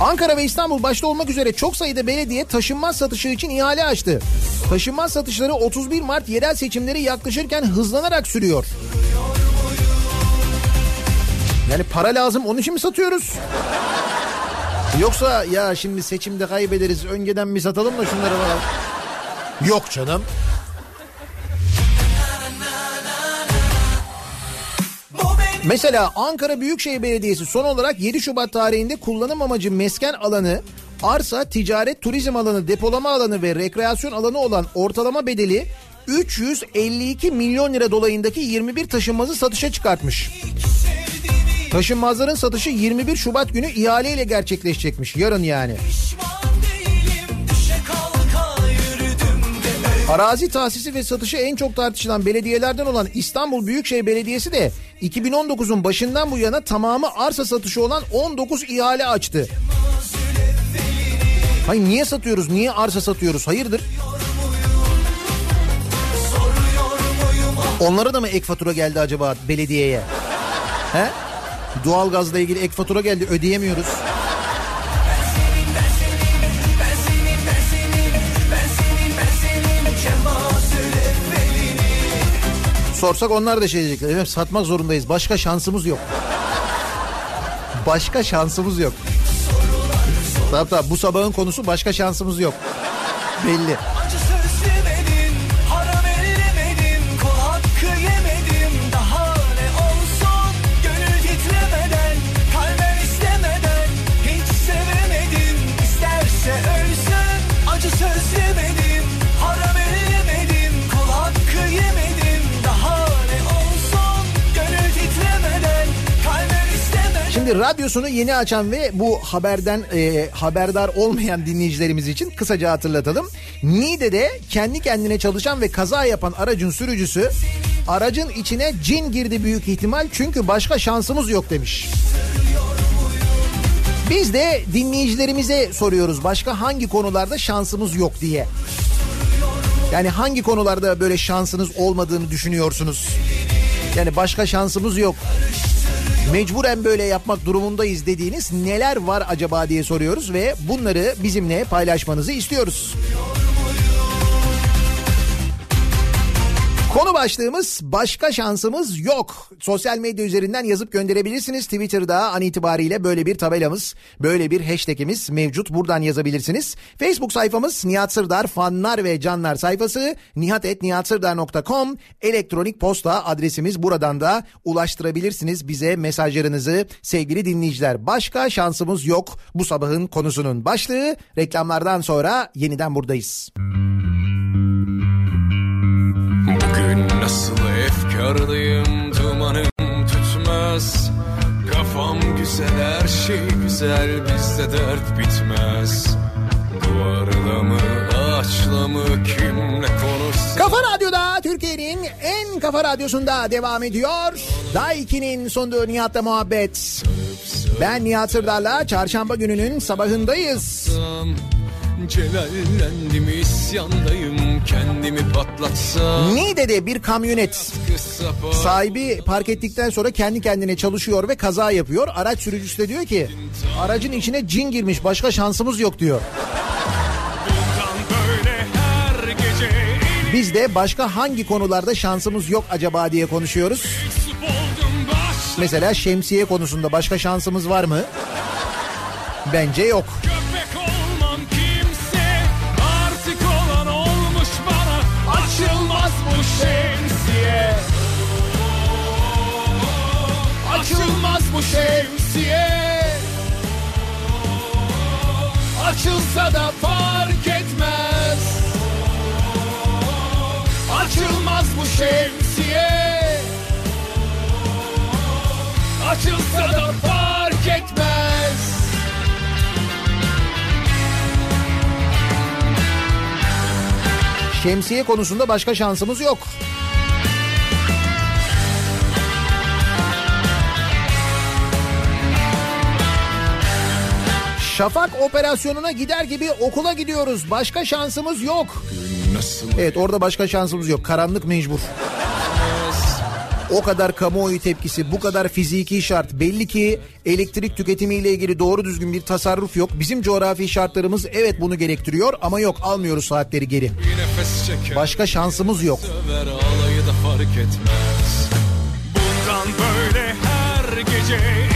Speaker 1: Ankara ve İstanbul başta olmak üzere çok sayıda belediye taşınmaz satışı için ihale açtı. Taşınmaz satışları 31 Mart yerel seçimleri yaklaşırken hızlanarak sürüyor. Yani para lazım onun için mi satıyoruz? Yoksa ya şimdi seçimde kaybederiz önceden mi satalım da şunları falan. Yok canım. Mesela Ankara Büyükşehir Belediyesi son olarak 7 Şubat tarihinde kullanım amacı mesken alanı, arsa, ticaret, turizm alanı, depolama alanı ve rekreasyon alanı olan ortalama bedeli 352 milyon lira dolayındaki 21 taşınmazı satışa çıkartmış. Taşınmazların satışı 21 Şubat günü ihaleyle gerçekleşecekmiş. Yarın yani. Arazi tahsisi ve satışı en çok tartışılan belediyelerden olan İstanbul Büyükşehir Belediyesi de 2019'un başından bu yana tamamı arsa satışı olan 19 ihale açtı. Hayır niye satıyoruz? Niye arsa satıyoruz? Hayırdır? Onlara da mı ek fatura geldi acaba belediyeye? He? Doğalgazla ilgili ek fatura geldi ödeyemiyoruz. Sorsak onlar da şey diyecekler. Efendim satmak zorundayız. Başka şansımız yok. Başka şansımız yok. Tabii tabii bu sabahın konusu başka şansımız yok. Belli. Şimdi radyosunu yeni açan ve bu haberden e, haberdar olmayan dinleyicilerimiz için kısaca hatırlatalım. Niğde'de kendi kendine çalışan ve kaza yapan aracın sürücüsü aracın içine cin girdi büyük ihtimal çünkü başka şansımız yok demiş. Biz de dinleyicilerimize soruyoruz başka hangi konularda şansımız yok diye. Yani hangi konularda böyle şansınız olmadığını düşünüyorsunuz? Yani başka şansımız yok. Mecburen böyle yapmak durumundayız dediğiniz neler var acaba diye soruyoruz ve bunları bizimle paylaşmanızı istiyoruz. Konu başlığımız başka şansımız yok. Sosyal medya üzerinden yazıp gönderebilirsiniz. Twitter'da an itibariyle böyle bir tabelamız, böyle bir hashtagimiz mevcut. Buradan yazabilirsiniz. Facebook sayfamız Nihat Sırdar fanlar ve canlar sayfası nihatetnihatsırdar.com elektronik posta adresimiz buradan da ulaştırabilirsiniz bize mesajlarınızı sevgili dinleyiciler. Başka şansımız yok bu sabahın konusunun başlığı. Reklamlardan sonra yeniden buradayız.
Speaker 11: Bugün efkarlıyım dumanım tutmaz Kafam güzel her şey güzel bizde dert bitmez Duvarla mı ağaçla mı kimle konuşsa
Speaker 1: Kafa Radyo'da Türkiye'nin en kafa radyosunda devam ediyor. Daiki'nin sunduğu Nihat'la muhabbet. Ben Nihat Sırdar'la çarşamba gününün sabahındayız.
Speaker 11: Celallendim isyandayım kendimi patlatsam
Speaker 1: Niğde'de bir kamyonet sahibi park ettikten sonra kendi kendine çalışıyor ve kaza yapıyor. Araç sürücüsü de diyor ki aracın içine cin girmiş başka şansımız yok diyor. Biz de başka hangi konularda şansımız yok acaba diye konuşuyoruz. Mesela şemsiye konusunda başka şansımız var mı? Bence yok.
Speaker 11: Köpek Açılsa da fark etmez. Açılmaz bu şemsiye. Açılsa da fark etmez.
Speaker 1: Şemsiye konusunda başka şansımız yok. Şafak operasyonuna gider gibi okula gidiyoruz. Başka şansımız yok. Evet orada başka şansımız yok. Karanlık mecbur. O kadar kamuoyu tepkisi, bu kadar fiziki şart. Belli ki elektrik tüketimiyle ilgili doğru düzgün bir tasarruf yok. Bizim coğrafi şartlarımız evet bunu gerektiriyor ama yok almıyoruz saatleri geri. Başka şansımız yok.
Speaker 12: Sever Bundan böyle her gece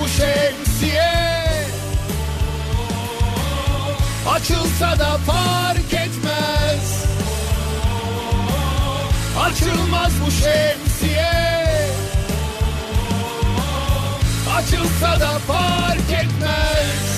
Speaker 12: bu şemsiye Açılsa da fark etmez. Açılmaz bu şemsiye. Açılsa da fark etmez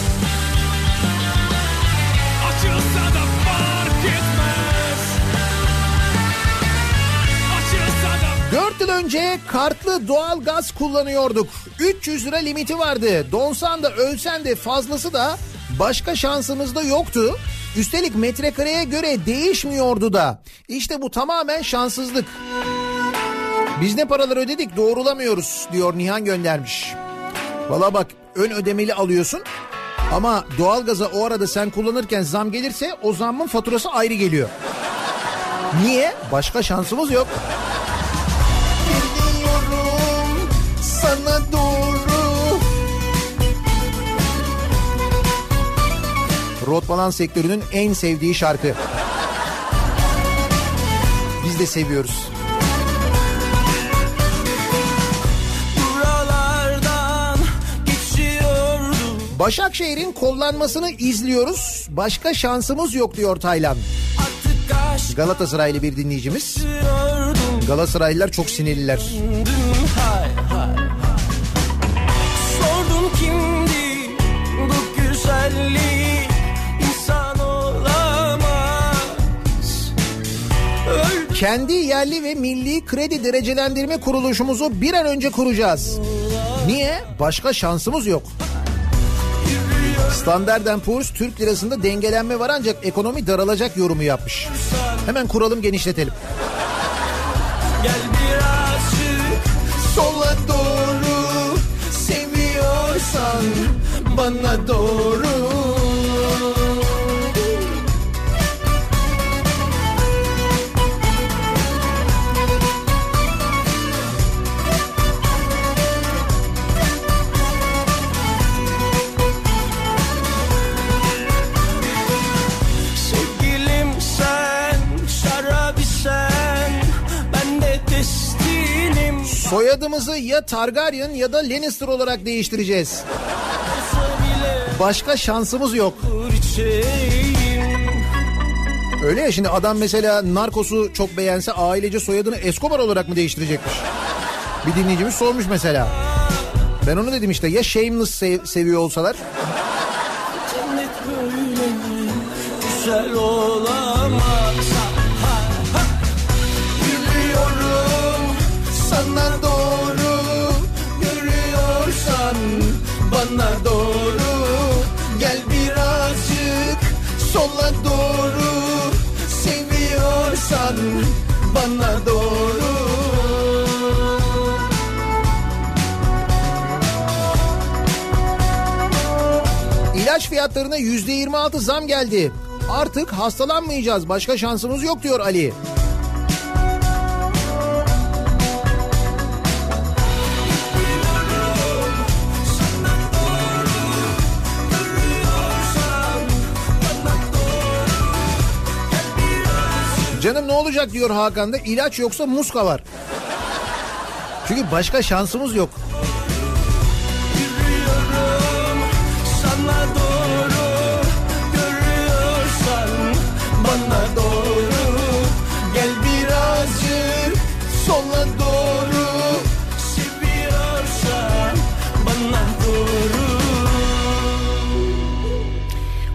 Speaker 1: 4 yıl önce kartlı doğal gaz kullanıyorduk. 300 lira limiti vardı. Donsan da ölsen de fazlası da başka şansımız da yoktu. Üstelik metrekareye göre değişmiyordu da. İşte bu tamamen şanssızlık. Biz ne paralar ödedik doğrulamıyoruz diyor Nihan göndermiş. Valla bak ön ödemeli alıyorsun ama doğalgaza o arada sen kullanırken zam gelirse o zammın faturası ayrı geliyor. Niye? Başka şansımız yok. Rot balans sektörünün en sevdiği şarkı. Biz de seviyoruz. Başakşehir'in kollanmasını izliyoruz. Başka şansımız yok diyor Taylan. Galatasaraylı bir dinleyicimiz. Galatasaraylılar çok sinirliler. Kendi yerli ve milli kredi derecelendirme kuruluşumuzu bir an önce kuracağız. Niye? Başka şansımız yok. Standard Poor's Türk lirasında dengelenme var ancak ekonomi daralacak yorumu yapmış. Hemen kuralım genişletelim.
Speaker 6: gel birazcık
Speaker 1: Sola doğru seviyorsan bana doğru. Soyadımızı ya Targaryen ya da Lannister olarak değiştireceğiz. Başka şansımız yok. Öyle ya şimdi adam mesela narkosu çok beğense ailece soyadını Escobar olarak mı değiştirecekmiş? Bir dinleyicimiz sormuş mesela. Ben onu dedim işte ya Shameless sev- seviyor olsalar
Speaker 6: Cennet böyle güzel olamaz
Speaker 1: bana doğru Gel birazcık sola doğru Seviyorsan bana doğru İlaç fiyatlarına yüzde yirmi altı zam geldi. Artık hastalanmayacağız. Başka şansımız yok diyor Ali. Canım ne olacak diyor Hakan da ilaç yoksa muska var. Çünkü başka şansımız yok.
Speaker 6: Yürüyorum sana doğru Görüyorsan bana doğru
Speaker 1: Gel birazcık sola doğru.
Speaker 6: Seviyorsan bana doğru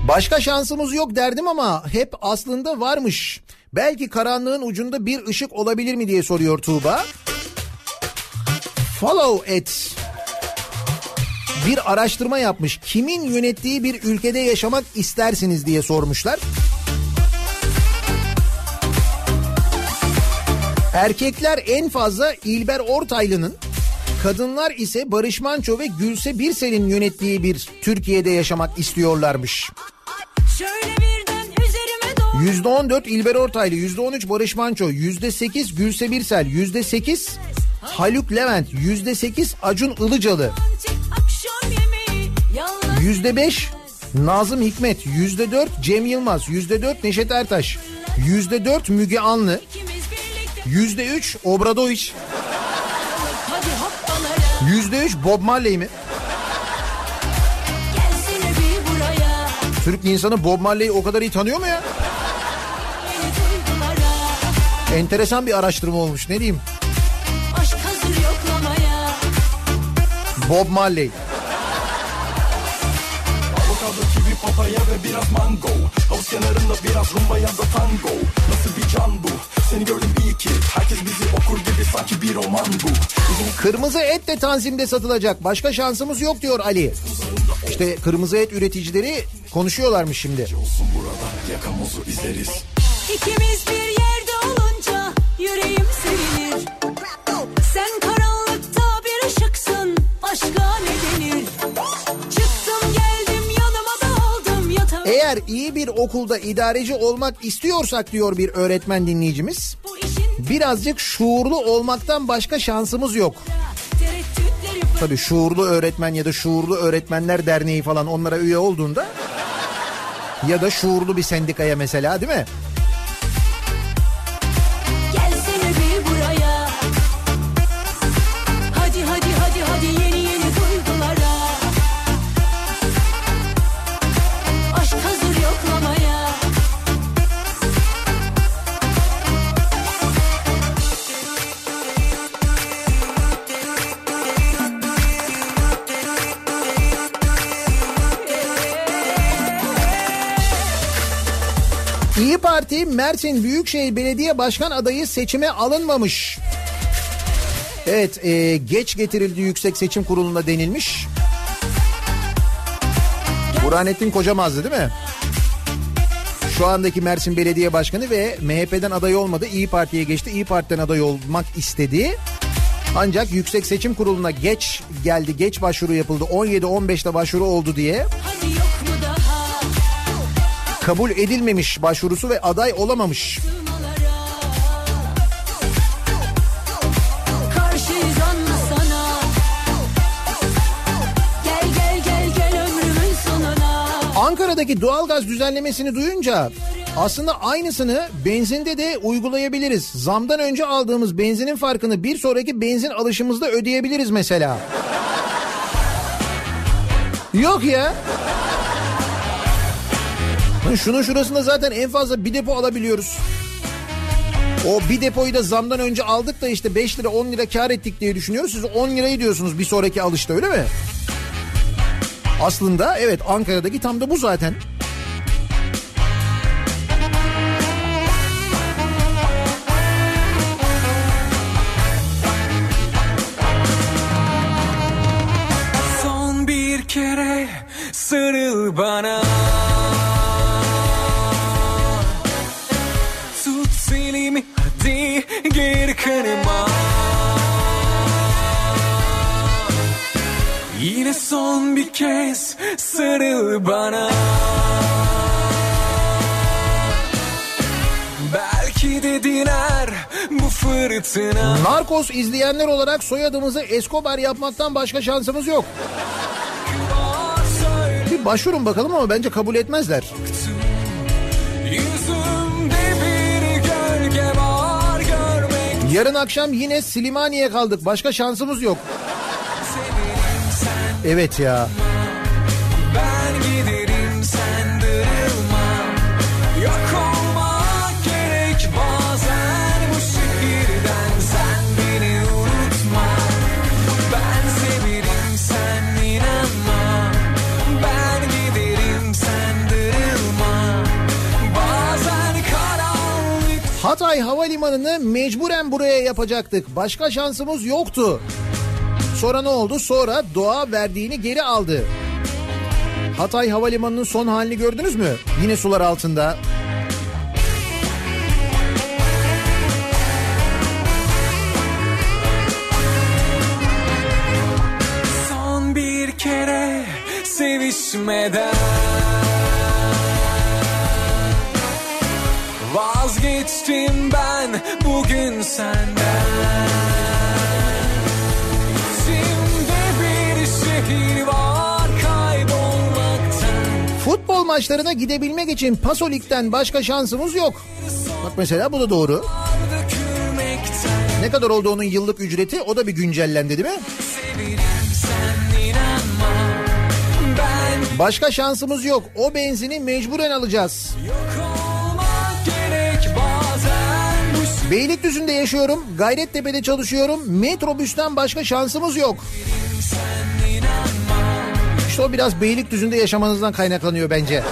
Speaker 1: Başka şansımız yok derdim ama hep aslında varmış. Belki karanlığın ucunda bir ışık olabilir mi diye soruyor Tuğba. Follow et bir araştırma yapmış. Kimin yönettiği bir ülkede yaşamak istersiniz diye sormuşlar. Erkekler en fazla İlber Ortaylı'nın, kadınlar ise Barış Manço ve Gülse Birsel'in yönettiği bir Türkiye'de yaşamak istiyorlarmış.
Speaker 2: Şöyle
Speaker 1: %14 İlber Ortaylı, %13 Barış Manço, %8 Gülse Birsel, %8 Haluk Levent, %8 Acun Ilıcalı,
Speaker 2: çek akşam yemeği yalnız
Speaker 1: %5 Nazım Hikmet, %4 Cem Yılmaz, %4 Neşet Ertaş, %4 Müge Anlı,
Speaker 2: ikimiz birlikte
Speaker 1: %3 Obradoviç,
Speaker 2: hadi hoppalara
Speaker 1: %3 Bob Marley mi? Türk insanı Bob Marley'i o kadar iyi tanıyor mu ya? Enteresan bir araştırma olmuş ne diyeyim?
Speaker 2: aşk hazır yoklamaya
Speaker 1: Bob Marley.
Speaker 13: Avokado, kivi, papaya ve biraz mango Havuz kenarında biraz rumba ya da tango Nasıl bir can bu? Seni gördüm iyi ki Herkes bizi okur gibi sanki bir roman bu
Speaker 1: Kırmızı et de Tanzim'de satılacak. Başka şansımız yok diyor Ali. İşte kırmızı et üreticileri konuşuyorlarmış şimdi.
Speaker 13: Olsun burada yakamozu izleriz
Speaker 2: İkimiz bir yüreğim sevinir. Sen karanlıkta bir ışıksın, aşka ne denir? Çıktım geldim yanıma da aldım.
Speaker 1: Eğer iyi bir okulda idareci olmak istiyorsak diyor bir öğretmen dinleyicimiz. Birazcık şuurlu olmaktan başka şansımız yok. Tabii şuurlu öğretmen ya da şuurlu öğretmenler derneği falan onlara üye olduğunda ya da şuurlu bir sendikaya mesela değil mi? Parti Mersin Büyükşehir Belediye Başkan adayı seçime alınmamış. Evet e, geç getirildi Yüksek Seçim Kurulu'na denilmiş. Burhanettin Kocamazdı değil mi? Şu andaki Mersin Belediye Başkanı ve MHP'den aday olmadı. İyi Parti'ye geçti. İyi Parti'den aday olmak istedi. Ancak Yüksek Seçim Kurulu'na geç geldi. Geç başvuru yapıldı. 17-15'te başvuru oldu diye.
Speaker 2: Hadi
Speaker 1: Kabul edilmemiş başvurusu ve aday olamamış. Ankara'daki doğalgaz düzenlemesini duyunca aslında aynısını benzinde de uygulayabiliriz. Zamdan önce aldığımız benzinin farkını bir sonraki benzin alışımızda ödeyebiliriz mesela. Yok ya. Şunun şurasında zaten en fazla bir depo alabiliyoruz. O bir depoyu da zamdan önce aldık da işte 5 lira 10 lira kar ettik diye düşünüyoruz. Siz 10 lirayı diyorsunuz bir sonraki alışta öyle mi? Aslında evet Ankara'daki tam da bu zaten.
Speaker 12: Son bir kere sarıl bana Yine son bir kez sarıl bana Belki de diner bu fırtına
Speaker 1: Narcos izleyenler olarak soyadımızı Escobar yapmaktan başka şansımız yok. Bir başvurun bakalım ama bence kabul etmezler. Yarın akşam yine Slimaniye kaldık. Başka şansımız yok. Evet ya.
Speaker 12: Ben giderim sen darılma Yok olmak gerek bazen bu şehirden Sen beni unutma Ben severim sen inanma Ben giderim sen darılma Bazen karanlık
Speaker 1: Hatay Havalimanı'nı mecburen buraya yapacaktık. Başka şansımız yoktu. Sonra ne oldu? Sonra doğa verdiğini geri aldı. Hatay Havalimanı'nın son halini gördünüz mü? Yine sular altında.
Speaker 12: Son bir kere sevişmeden Vazgeçtim ben bugün senden
Speaker 1: Futbol maçlarına gidebilmek için Pasolik'ten başka şansımız yok. Bak mesela bu da doğru. Ne kadar oldu onun yıllık ücreti? O da bir güncellendi değil mi? Başka şansımız yok. O benzini mecburen alacağız. Beylikdüzü'nde yaşıyorum. Gayrettepe'de çalışıyorum. Metrobüsten başka şansımız yok.
Speaker 12: sen
Speaker 1: İşte o biraz Beylikdüzü'nde yaşamanızdan kaynaklanıyor bence.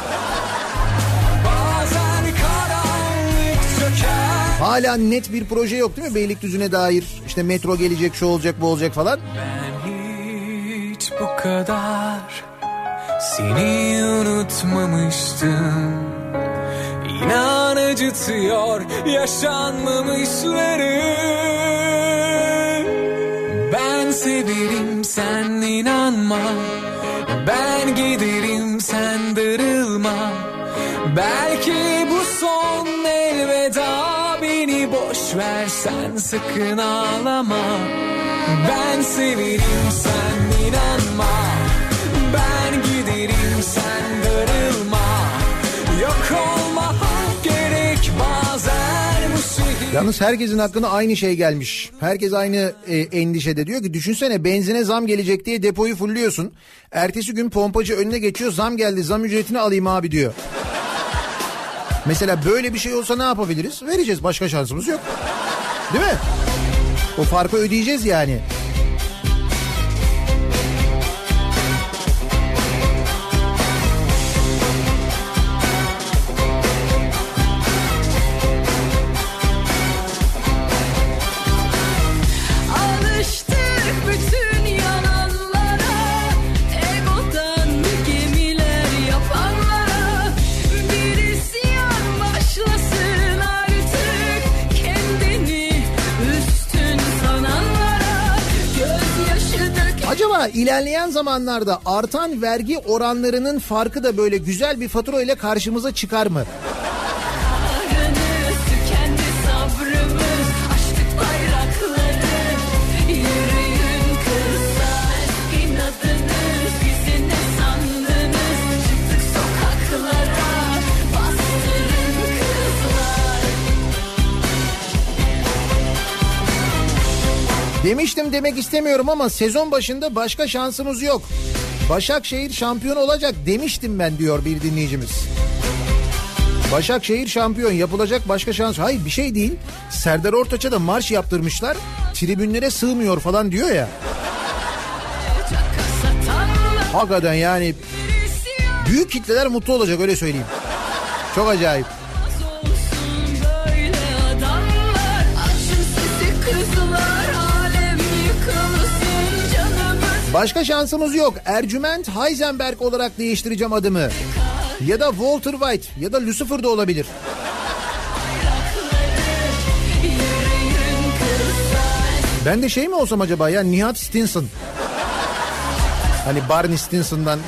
Speaker 1: Hala net bir proje yok değil mi Beylikdüzü'ne dair? İşte metro gelecek, şu olacak, bu olacak falan.
Speaker 12: Ben hiç bu kadar seni unutmamıştım İnan acıtıyor yaşanmamışları Ben severim sen inanma Ben giderim sen darılma. Belki bu son elveda Beni boş ver sen sakın ağlama. Ben severim sen inanma. Ben giderim sen
Speaker 1: Yalnız herkesin hakkında aynı şey gelmiş. Herkes aynı e, endişede diyor ki düşünsene benzine zam gelecek diye depoyu fulluyorsun. Ertesi gün pompacı önüne geçiyor zam geldi zam ücretini alayım abi diyor. Mesela böyle bir şey olsa ne yapabiliriz? Vereceğiz başka şansımız yok. Değil mi? O farkı ödeyeceğiz yani. Acaba ilerleyen zamanlarda artan vergi oranlarının farkı da böyle güzel bir fatura ile karşımıza çıkar mı? Demiştim demek istemiyorum ama sezon başında başka şansımız yok. Başakşehir şampiyon olacak demiştim ben diyor bir dinleyicimiz. Başakşehir şampiyon yapılacak başka şans. Hayır bir şey değil. Serdar Ortaç'a da marş yaptırmışlar. Tribünlere sığmıyor falan diyor ya. Hakikaten yani büyük kitleler mutlu olacak öyle söyleyeyim. Çok acayip. Başka şansımız yok. Ercüment Heisenberg olarak değiştireceğim adımı. Ya da Walter White ya da Lucifer da olabilir. Ben de şey mi olsam acaba ya Nihat Stinson. Hani Barney Stinson'dan.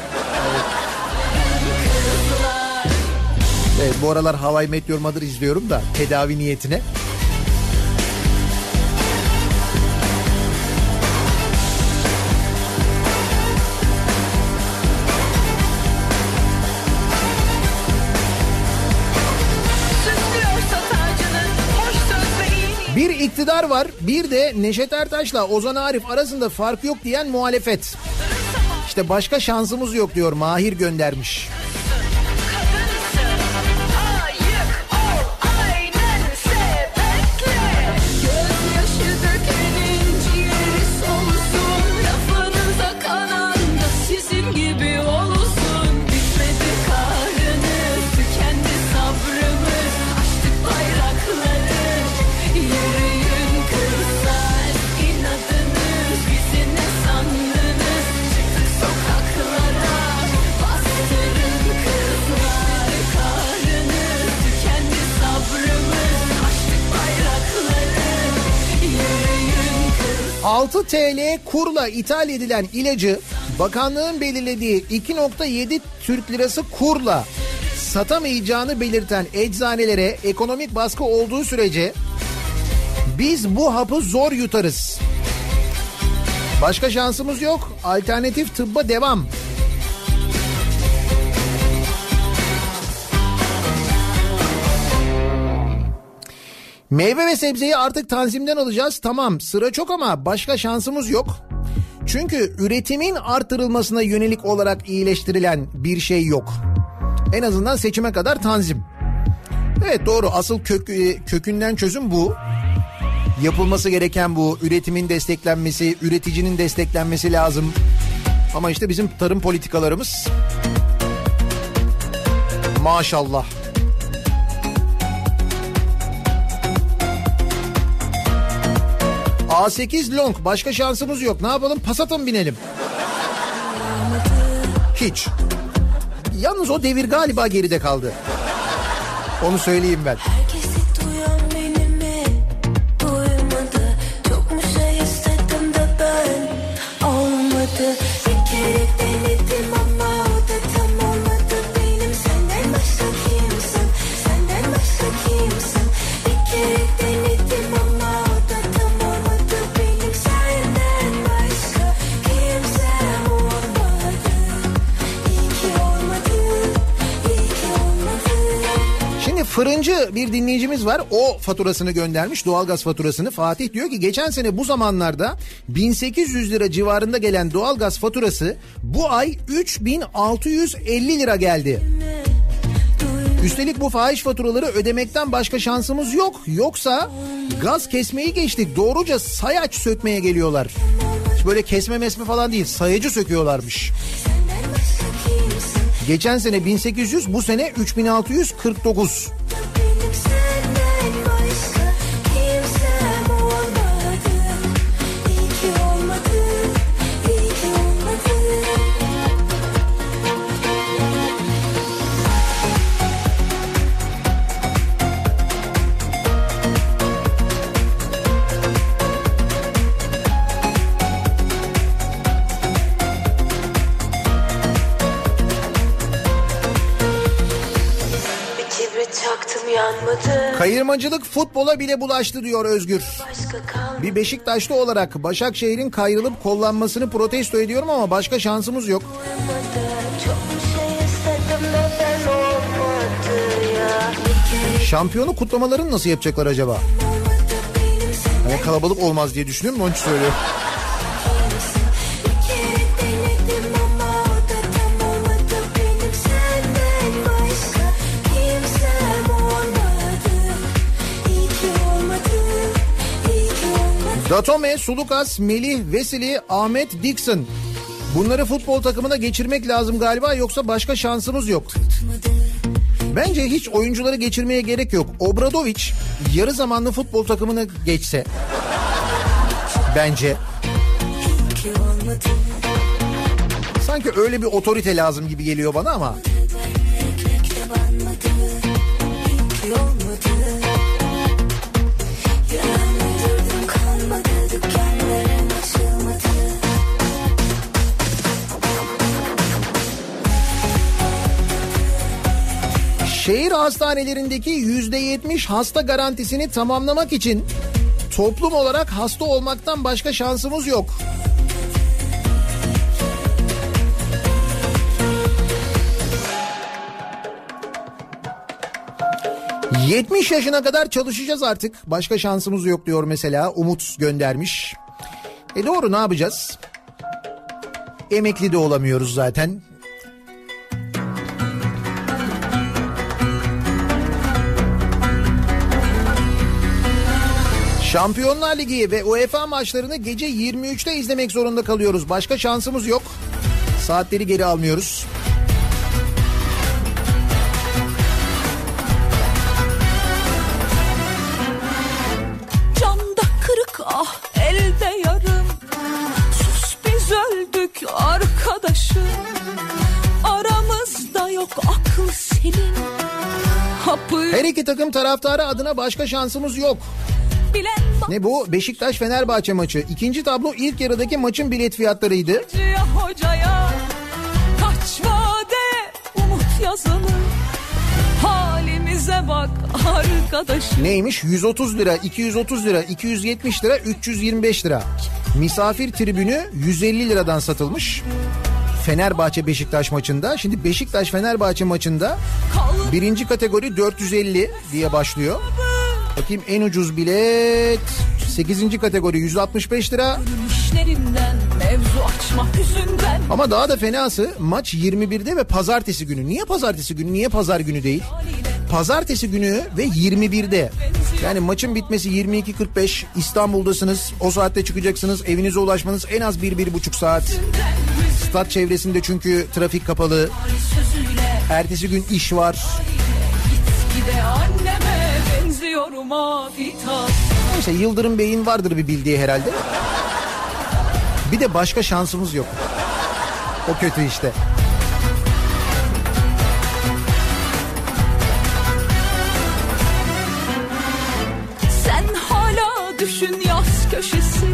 Speaker 1: Evet bu aralar Hawaii Meteor Mother izliyorum da tedavi niyetine. İktidar var bir de Neşet Ertaş'la Ozan Arif arasında fark yok diyen muhalefet. İşte başka şansımız yok diyor Mahir göndermiş. 6 TL kurla ithal edilen ilacı bakanlığın belirlediği 2.7 Türk lirası kurla satamayacağını belirten eczanelere ekonomik baskı olduğu sürece biz bu hapı zor yutarız. Başka şansımız yok. Alternatif tıbba devam. Meyve ve sebzeyi artık tanzimden alacağız. Tamam sıra çok ama başka şansımız yok. Çünkü üretimin artırılmasına yönelik olarak iyileştirilen bir şey yok. En azından seçime kadar tanzim. Evet doğru asıl kök, e, kökünden çözüm bu. Yapılması gereken bu. Üretimin desteklenmesi, üreticinin desteklenmesi lazım. Ama işte bizim tarım politikalarımız maşallah. A8 long başka şansımız yok. Ne yapalım? Passat'a mı binelim? Hiç. Yalnız o devir galiba geride kaldı. Onu söyleyeyim ben.
Speaker 2: Herkesi
Speaker 1: fırıncı bir dinleyicimiz var. O faturasını göndermiş doğalgaz faturasını. Fatih diyor ki geçen sene bu zamanlarda 1800 lira civarında gelen doğalgaz faturası bu ay 3650 lira geldi. Üstelik bu fahiş faturaları ödemekten başka şansımız yok. Yoksa gaz kesmeyi geçtik. Doğruca sayaç sökmeye geliyorlar. Hiç Böyle kesme mesme falan değil. Sayacı söküyorlarmış. Geçen sene 1800 bu sene 3649. Kayırmacılık futbola bile bulaştı diyor Özgür. Bir Beşiktaşlı olarak Başakşehir'in kayrılıp kollanmasını protesto ediyorum ama başka şansımız yok.
Speaker 2: Şey
Speaker 1: Şampiyonu kutlamalarını nasıl yapacaklar acaba? Hani kalabalık olmaz diye düşünüyorum onun için söylüyorum. Datome, Sulukas, Melih, Veseli, Ahmet, Dixon. Bunları futbol takımına geçirmek lazım galiba yoksa başka şansımız yok. Bence hiç oyuncuları geçirmeye gerek yok. Obradoviç yarı zamanlı futbol takımına geçse. Bence. Sanki öyle bir otorite lazım gibi geliyor bana ama. Şehir hastanelerindeki yüzde yetmiş hasta garantisini tamamlamak için toplum olarak hasta olmaktan başka şansımız yok. ...70 yaşına kadar çalışacağız artık. Başka şansımız yok diyor mesela. Umut göndermiş. E doğru ne yapacağız? Emekli de olamıyoruz zaten. Şampiyonlar Ligi ve UEFA maçlarını gece 23'te izlemek zorunda kalıyoruz. Başka şansımız yok. Saatleri geri almıyoruz.
Speaker 10: Camda kırık ah elde yarım Sus biz öldük arkadaşım Aramızda yok akıl senin Hapı
Speaker 1: Her iki takım taraftarı adına başka şansımız yok. Ne bu? Beşiktaş Fenerbahçe maçı. İkinci tablo ilk yarıdaki maçın bilet fiyatlarıydı.
Speaker 2: hocaya Kaç vade umut yazılı Halimize bak arkadaş
Speaker 1: Neymiş? 130 lira, 230 lira, 270 lira, 325 lira. Misafir tribünü 150 liradan satılmış. Fenerbahçe Beşiktaş maçında. Şimdi Beşiktaş Fenerbahçe maçında birinci kategori 450 diye başlıyor. Bakayım en ucuz bilet 8. kategori 165 lira. Ama daha da fenası maç 21'de ve pazartesi günü. Niye pazartesi günü? Niye pazar günü değil? Pazartesi günü ve 21'de. Yani maçın bitmesi 22.45 İstanbul'dasınız. O saatte çıkacaksınız. Evinize ulaşmanız en az 1-1,5 saat. Stat çevresinde çünkü trafik kapalı. Ertesi gün iş var.
Speaker 2: gide anneme benziyorum afita
Speaker 1: Neyse Yıldırım Bey'in vardır bir bildiği herhalde. Bir de başka şansımız yok. O kötü işte.
Speaker 2: Sen hala düşün yaz köşesi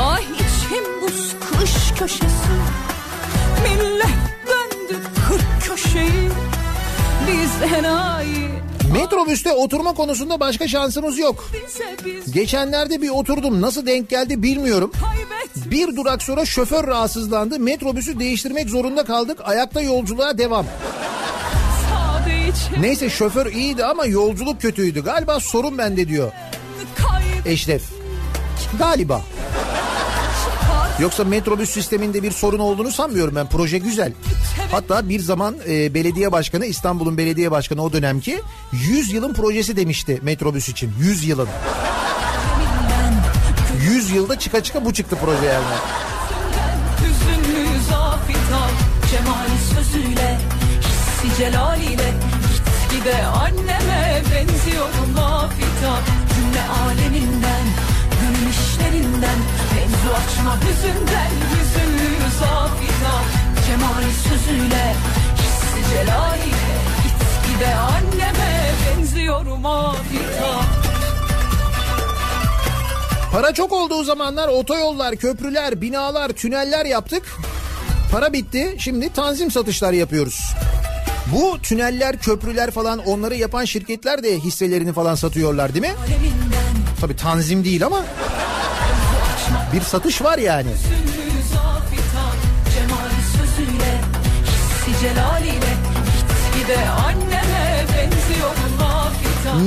Speaker 2: Ay içim buz kış köşesi Millet döndü kırk köşeyi Biz enayi
Speaker 1: Metrobüste oturma konusunda başka şansımız yok. Geçenlerde bir oturdum. Nasıl denk geldi bilmiyorum. Bir durak sonra şoför rahatsızlandı. Metrobüsü değiştirmek zorunda kaldık. Ayakta yolculuğa devam. Neyse şoför iyiydi ama yolculuk kötüydü. Galiba sorun bende diyor Eşref. Galiba. Yoksa metrobüs sisteminde bir sorun olduğunu sanmıyorum ben. Proje güzel. Hatta bir zaman e, belediye başkanı İstanbul'un belediye başkanı o dönemki 100 yılın projesi demişti metrobüs için. 100 yılın. 100 yılda çıka çıka bu çıktı proje yani.
Speaker 2: Sözüyle Hissi Git gide anneme benziyorum lafita Cümle aleminden işlerinden Mevzu açma hüzünden Hüzünlü zafita Cemali sözüyle Hissi celaliyle Git gide anneme benziyorum afita
Speaker 1: Para çok olduğu zamanlar otoyollar, köprüler, binalar, tüneller yaptık. Para bitti. Şimdi tanzim satışlar yapıyoruz. Bu tüneller, köprüler falan onları yapan şirketler de hisselerini falan satıyorlar değil mi? Tabii tanzim değil ama bir satış var yani.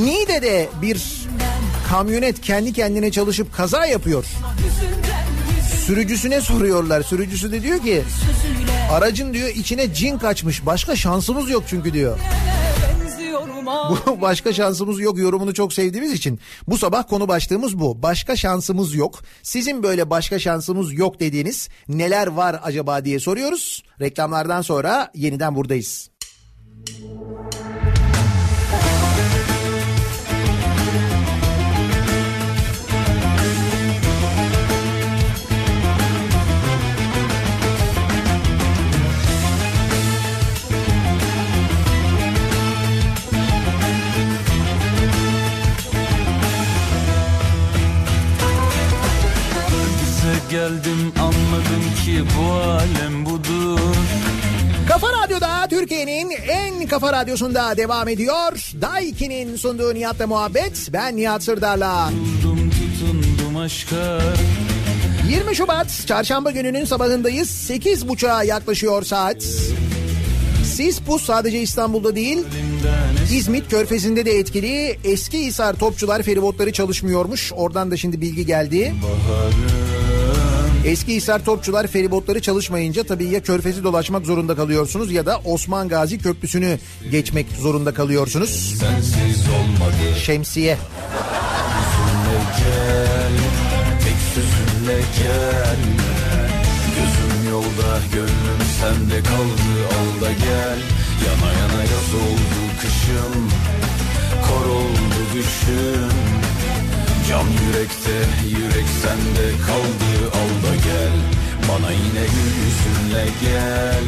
Speaker 1: Niğde'de bir kamyonet kendi kendine çalışıp kaza yapıyor. Sürücüsüne soruyorlar. Sürücüsü de diyor ki aracın diyor içine cin kaçmış. Başka şansımız yok çünkü diyor. Bu [laughs] başka şansımız yok yorumunu çok sevdiğimiz için bu sabah konu başlığımız bu. Başka şansımız yok. Sizin böyle başka şansımız yok dediğiniz neler var acaba diye soruyoruz. Reklamlardan sonra yeniden buradayız.
Speaker 4: Geldim anladım ki bu alem budur
Speaker 1: Kafa Radyo'da Türkiye'nin en kafa radyosunda devam ediyor. Daiki'nin sunduğu Nihat'la muhabbet. Ben Nihat Sırdar'la.
Speaker 4: Tutundum tutundum aşka
Speaker 1: 20 Şubat çarşamba gününün sabahındayız. 8.30'a yaklaşıyor saat. Sis pus sadece İstanbul'da değil İzmit Körfezi'nde de etkili. Eski Hisar Topçular feribotları çalışmıyormuş. Oradan da şimdi bilgi geldi. Eski Hisar Topçular feribotları çalışmayınca tabii ya Körfez'i dolaşmak zorunda kalıyorsunuz ya da Osman Gazi Köprüsü'nü geçmek zorunda kalıyorsunuz. Şemsiye.
Speaker 4: Sözünle gel Tek sözünle gel Gözüm yolda gönlüm sende kaldı Al da gel Yana yana yaz oldu kışım Kor oldu düşüm Can yürekte yürek sende kaldı Al da gel Bana yine yüzünle gel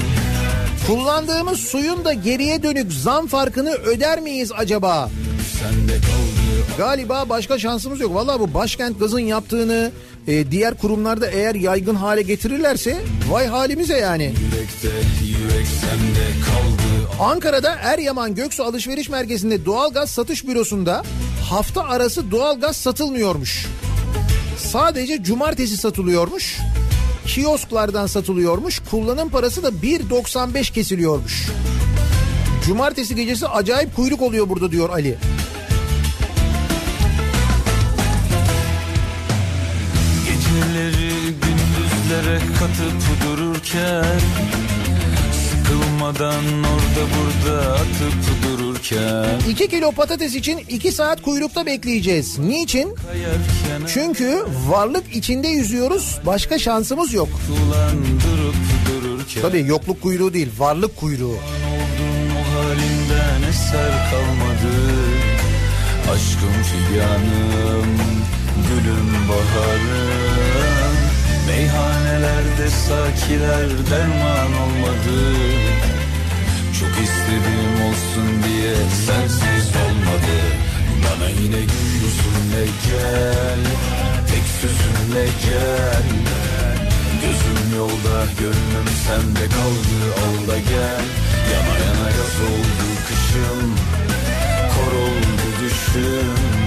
Speaker 1: Kullandığımız suyun da geriye dönük zam farkını öder miyiz acaba?
Speaker 4: Sende kaldı
Speaker 1: Galiba başka şansımız yok. Vallahi bu başkent gazın yaptığını e, diğer kurumlarda eğer yaygın hale getirirlerse vay halimize yani.
Speaker 9: Yürekte yürek sende kaldı
Speaker 1: Ankara'da Eryaman Göksu Alışveriş Merkezi'nde doğalgaz satış bürosunda hafta arası doğalgaz satılmıyormuş. Sadece cumartesi satılıyormuş. Kiosklardan satılıyormuş. Kullanım parası da 1.95 kesiliyormuş. Cumartesi gecesi acayip kuyruk oluyor burada diyor Ali.
Speaker 4: Geceleri gündüzlere katıp dururken Sıkılmadan orada burada atıp dururken
Speaker 1: 2 kilo patates için 2 saat kuyrukta bekleyeceğiz. Niçin? Çünkü varlık içinde yüzüyoruz. Başka şansımız yok. Tabii yokluk kuyruğu değil, varlık kuyruğu.
Speaker 4: Halinden eser kalmadı Aşkım figanım, gülüm baharım Meyhanelerde sakiler derman olmadı. Çok istedim olsun diye sensiz olmadı. Bana yine gül yüzünle gel, tek sözünle gel? Gözüm yolda gönlüm sende kaldı al da gel. Yana yana yaz oldu kışım Kor oldu düşüm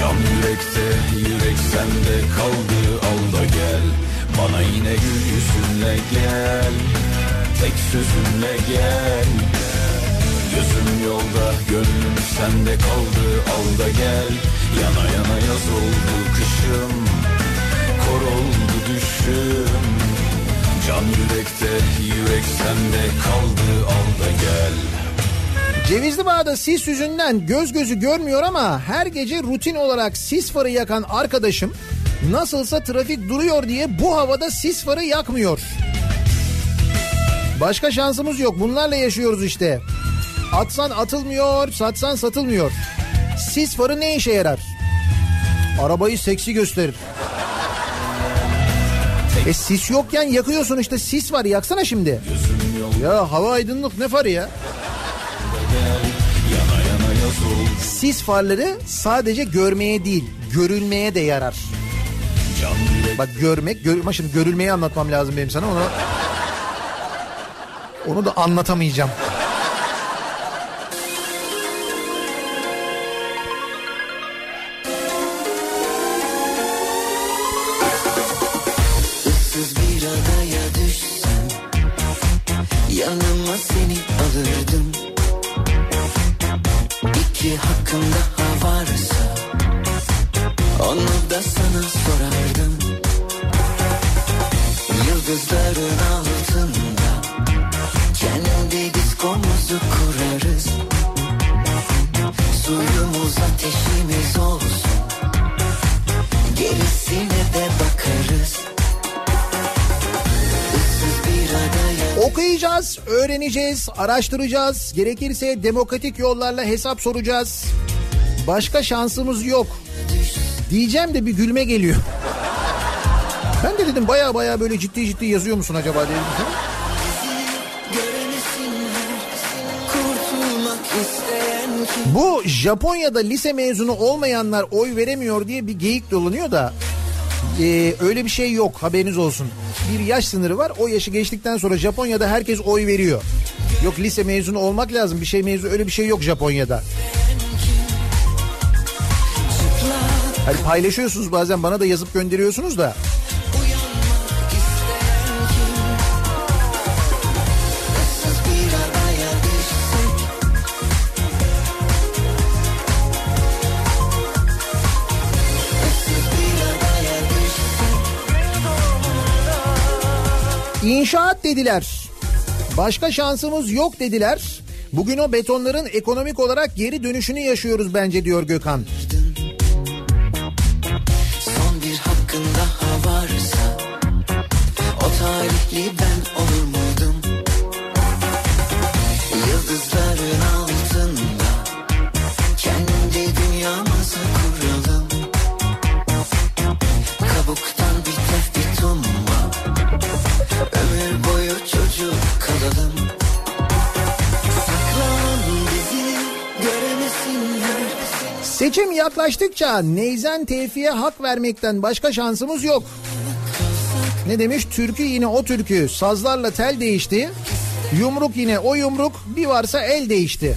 Speaker 4: Cam yürekte yürek sende kaldı al da gel. Bana yine gül yüzünle gel Tek sözünle gel. Gözüm yolda gönlüm sende kaldı al da gel. Yana yana yaz oldu kışım Kor oldu düşüm. Can yürekte yürek sende kaldı al da gel
Speaker 1: Cevizli Bağ'da sis yüzünden göz gözü görmüyor ama her gece rutin olarak sis farı yakan arkadaşım nasılsa trafik duruyor diye bu havada sis farı yakmıyor. Başka şansımız yok. Bunlarla yaşıyoruz işte. Atsan atılmıyor, satsan satılmıyor. Sis farı ne işe yarar? Arabayı seksi gösterir. E sis yokken yakıyorsun işte sis var yaksana şimdi. Ya hava aydınlık ne farı ya? Sis farları sadece görmeye değil, görülmeye de yarar. Bak görmek, gör, şimdi görülmeyi anlatmam lazım benim sana onu. Onu da anlatamayacağım. Araştıracağız. Gerekirse demokratik yollarla hesap soracağız. Başka şansımız yok. Diyeceğim de bir gülme geliyor. Ben de dedim baya baya böyle ciddi ciddi yazıyor musun acaba
Speaker 12: kim
Speaker 1: Bu Japonya'da lise mezunu olmayanlar oy veremiyor diye bir geyik dolanıyor da e, öyle bir şey yok haberiniz olsun. Bir yaş sınırı var o yaşı geçtikten sonra Japonya'da herkes oy veriyor. Yok lise mezunu olmak lazım bir şey mezunu öyle bir şey yok Japonya'da. Hani paylaşıyorsunuz bazen bana da yazıp gönderiyorsunuz da. İnşaat dediler. Başka şansımız yok dediler. Bugün o betonların ekonomik olarak geri dönüşünü yaşıyoruz bence diyor Gökhan.
Speaker 12: Son bir hakkın daha varsa O talihli ben
Speaker 1: Seçim yaklaştıkça Neyzen Tevfik'e hak vermekten başka şansımız yok. Ne demiş? Türkü yine o türkü. Sazlarla tel değişti. Yumruk yine o yumruk. Bir varsa el değişti.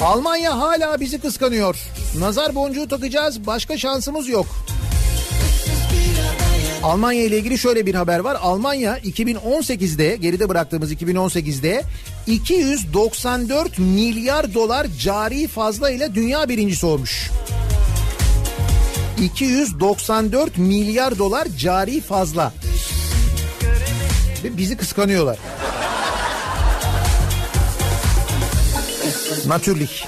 Speaker 1: Almanya hala bizi kıskanıyor. Nazar boncuğu takacağız. Başka şansımız yok. Almanya ile ilgili şöyle bir haber var. Almanya 2018'de geride bıraktığımız 2018'de 294 milyar dolar cari fazla ile dünya birincisi olmuş. 294 milyar dolar cari fazla. Ve bizi kıskanıyorlar. Natürlich.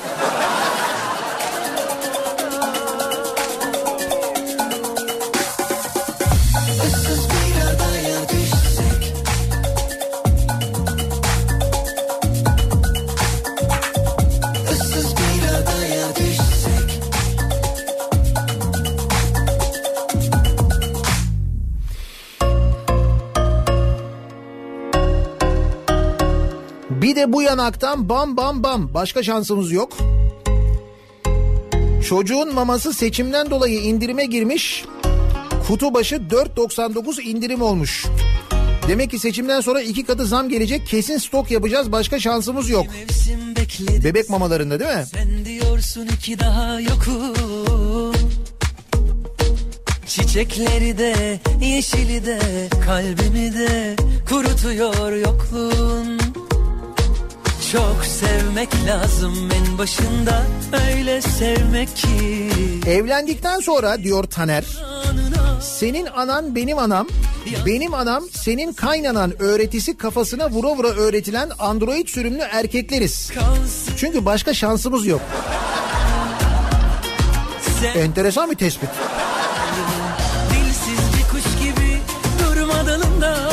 Speaker 1: Yanaktan bam bam bam. Başka şansımız yok. Çocuğun maması seçimden dolayı indirime girmiş. Kutu başı 4.99 indirim olmuş. Demek ki seçimden sonra iki katı zam gelecek. Kesin stok yapacağız. Başka şansımız yok. Bebek mamalarında değil mi?
Speaker 12: Sen diyorsun ki daha yokum Çiçekleri de yeşili de kalbimi de kurutuyor yokluğun Çok sevmek lazım en başında öyle sevmek ki
Speaker 1: Evlendikten sonra diyor Taner. Senin anan benim anam, benim anam senin kaynanan öğretisi kafasına vura vura öğretilen android sürümlü erkekleriz. Çünkü başka şansımız yok. Enteresan bir tespit.
Speaker 12: Dilsiz bir kuş gibi durma dalında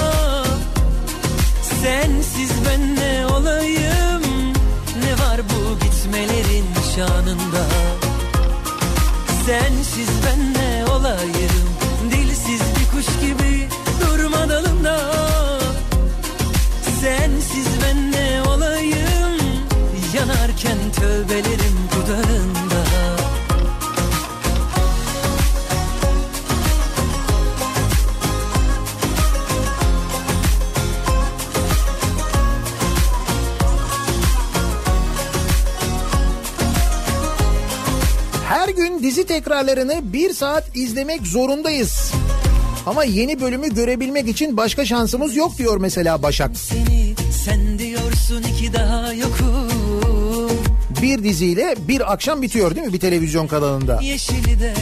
Speaker 12: Sensiz ben ne olayım şanında Sensiz ben ne olayım? Dilsiz bir kuş gibi durma dalında Sensiz ben ne olayım? Yanarken tövbelerim dudağında
Speaker 1: Gün dizi tekrarlarını bir saat izlemek zorundayız. Ama yeni bölümü görebilmek için başka şansımız yok diyor mesela Başak.
Speaker 12: Seni sen diyorsun ki daha yokum
Speaker 1: Bir diziyle bir akşam bitiyor değil mi bir televizyon kanalında?
Speaker 12: Yeşili de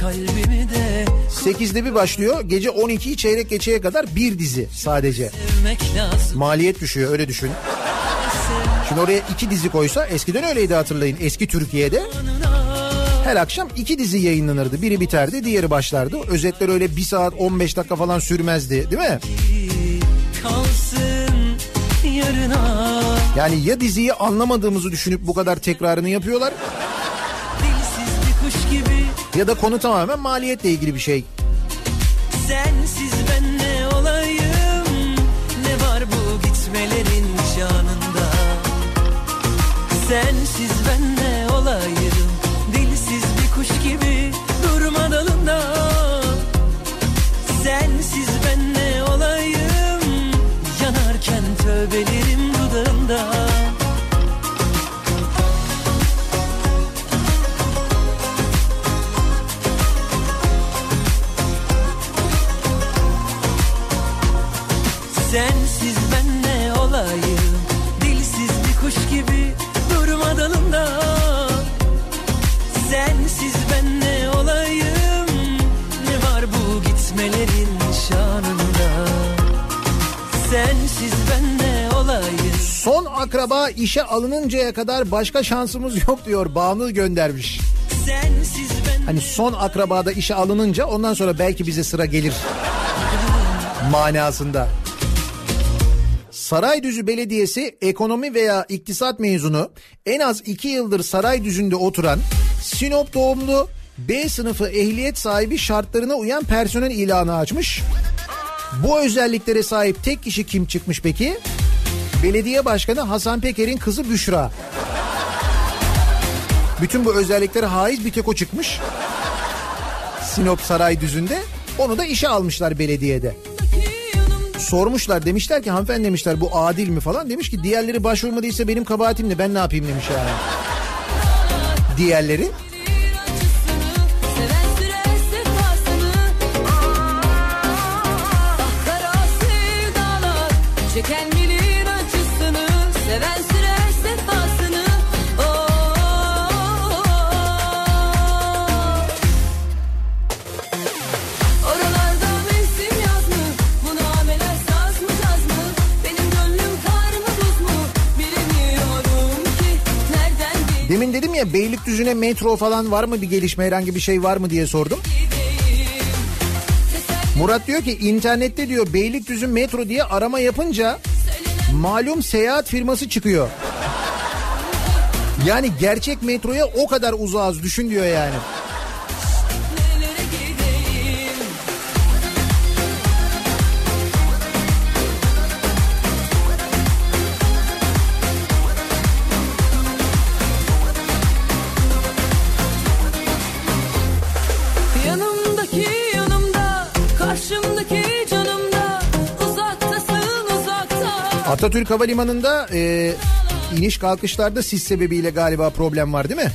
Speaker 12: kalbimi de
Speaker 1: 8'de bir başlıyor gece 12'yi çeyrek geçeye kadar bir dizi sadece. Maliyet düşüyor öyle düşün. Şimdi oraya iki dizi koysa eskiden öyleydi hatırlayın eski Türkiye'de. Her akşam iki dizi yayınlanırdı. Biri biterdi diğeri başlardı. Özetler öyle bir saat 15 dakika falan sürmezdi değil mi? Yani ya diziyi anlamadığımızı düşünüp bu kadar tekrarını yapıyorlar ya da konu tamamen maliyetle ilgili bir şey.
Speaker 12: sensiz ben ne olayım Ne var bu gitmelerin şanında Sensiz ben ne olayım kuş gibi
Speaker 1: akraba işe alınıncaya kadar başka şansımız yok diyor Banu göndermiş. Hani son akrabada işe alınınca ondan sonra belki bize sıra gelir manasında. Saraydüzü Belediyesi ekonomi veya iktisat mezunu en az 2 yıldır Saraydüzü'nde oturan Sinop doğumlu B sınıfı ehliyet sahibi şartlarına uyan personel ilanı açmış. Bu özelliklere sahip tek kişi kim çıkmış peki? Belediye Başkanı Hasan Peker'in kızı Büşra. Bütün bu özelliklere haiz bir tek o çıkmış. Sinop Saraydızü'nde. Onu da işe almışlar belediyede. Sormuşlar demişler ki hanımefendi demişler bu adil mi falan. Demiş ki diğerleri başvurmadıysa benim kabahatim ne ben ne yapayım demiş yani. Diğerleri. Dedim ya Beylikdüzü'ne metro falan var mı bir gelişme herhangi bir şey var mı diye sordum. Murat diyor ki internette diyor Beylikdüzü metro diye arama yapınca malum seyahat firması çıkıyor. Yani gerçek metroya o kadar uzağız düşün diyor yani. Atatürk Havalimanı'nda e, iniş kalkışlarda sis sebebiyle galiba problem var değil mi?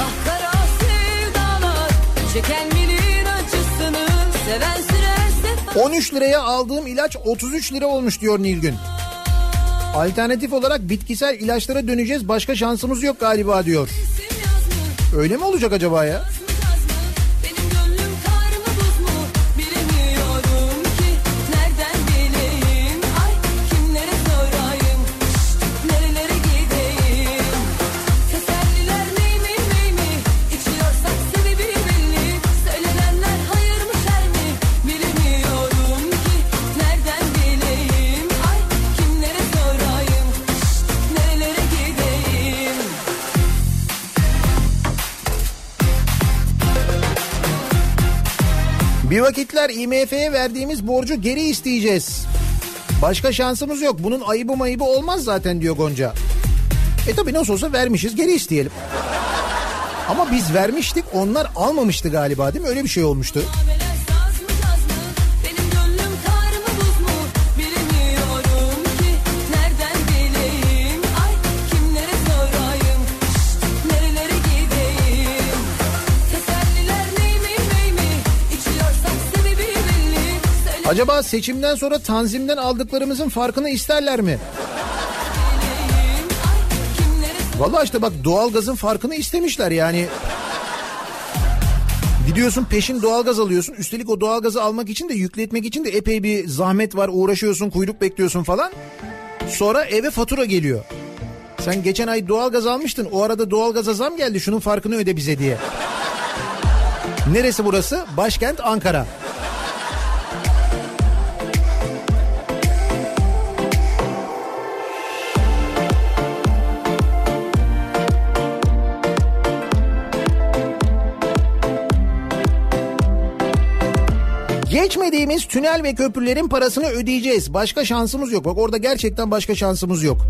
Speaker 10: Ah kara sevdalar, çeken bilir acısını, seven sürerse [laughs]
Speaker 1: 13 liraya aldığım ilaç 33 lira olmuş diyor Nilgün. Alternatif olarak bitkisel ilaçlara döneceğiz başka şansımız yok galiba diyor. Öyle mi olacak acaba ya? Bir vakitler IMF'ye verdiğimiz borcu geri isteyeceğiz. Başka şansımız yok. Bunun ayıbı mayıbı olmaz zaten diyor Gonca. E tabi nasıl olsa vermişiz geri isteyelim. Ama biz vermiştik onlar almamıştı galiba değil mi? Öyle bir şey olmuştu. Acaba seçimden sonra tanzimden aldıklarımızın farkını isterler mi? Vallahi işte bak doğalgazın farkını istemişler yani. Gidiyorsun peşin doğalgaz alıyorsun. Üstelik o doğalgazı almak için de yükletmek için de epey bir zahmet var. Uğraşıyorsun, kuyruk bekliyorsun falan. Sonra eve fatura geliyor. Sen geçen ay doğalgaz almıştın. O arada doğalgaza zam geldi. Şunun farkını öde bize diye. Neresi burası? Başkent Ankara. Geçmediğimiz tünel ve köprülerin parasını ödeyeceğiz. Başka şansımız yok. Bak orada gerçekten başka şansımız yok.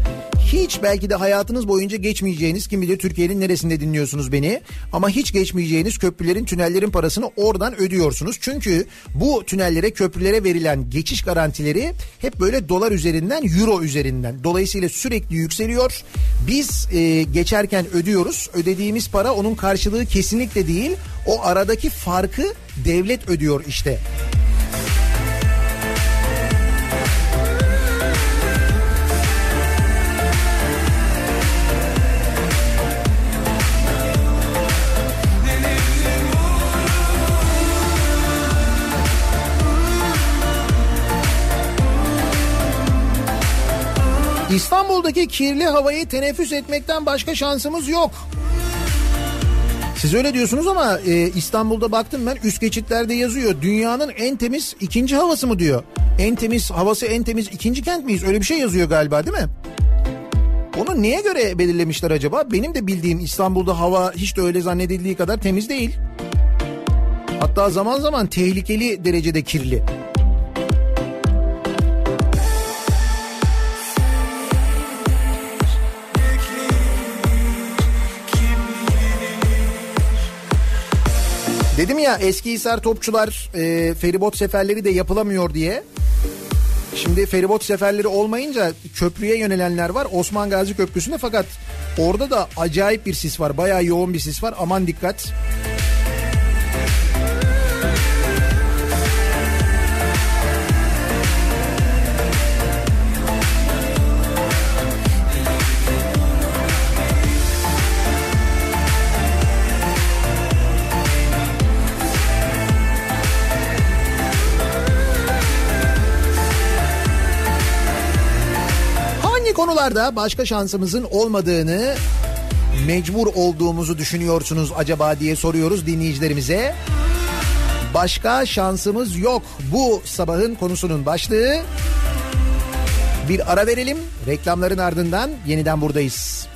Speaker 1: Hiç belki de hayatınız boyunca geçmeyeceğiniz kim bilir Türkiye'nin neresinde dinliyorsunuz beni. Ama hiç geçmeyeceğiniz köprülerin tünellerin parasını oradan ödüyorsunuz. Çünkü bu tünellere köprülere verilen geçiş garantileri hep böyle dolar üzerinden euro üzerinden. Dolayısıyla sürekli yükseliyor. Biz e, geçerken ödüyoruz. Ödediğimiz para onun karşılığı kesinlikle değil. O aradaki farkı devlet ödüyor işte. İstanbul'daki kirli havayı teneffüs etmekten başka şansımız yok. Siz öyle diyorsunuz ama e, İstanbul'da baktım ben üst geçitlerde yazıyor. Dünyanın en temiz ikinci havası mı diyor. En temiz havası en temiz ikinci kent miyiz? Öyle bir şey yazıyor galiba değil mi? Onu neye göre belirlemişler acaba? Benim de bildiğim İstanbul'da hava hiç de öyle zannedildiği kadar temiz değil. Hatta zaman zaman tehlikeli derecede kirli. Dedim ya eski Hisar topçular e, feribot seferleri de yapılamıyor diye. Şimdi feribot seferleri olmayınca köprüye yönelenler var Osman Gazi Köprüsü'nde fakat orada da acayip bir sis var. Bayağı yoğun bir sis var aman dikkat. Hangi konularda başka şansımızın olmadığını mecbur olduğumuzu düşünüyorsunuz acaba diye soruyoruz dinleyicilerimize. Başka şansımız yok. Bu sabahın konusunun başlığı. Bir ara verelim. Reklamların ardından yeniden buradayız.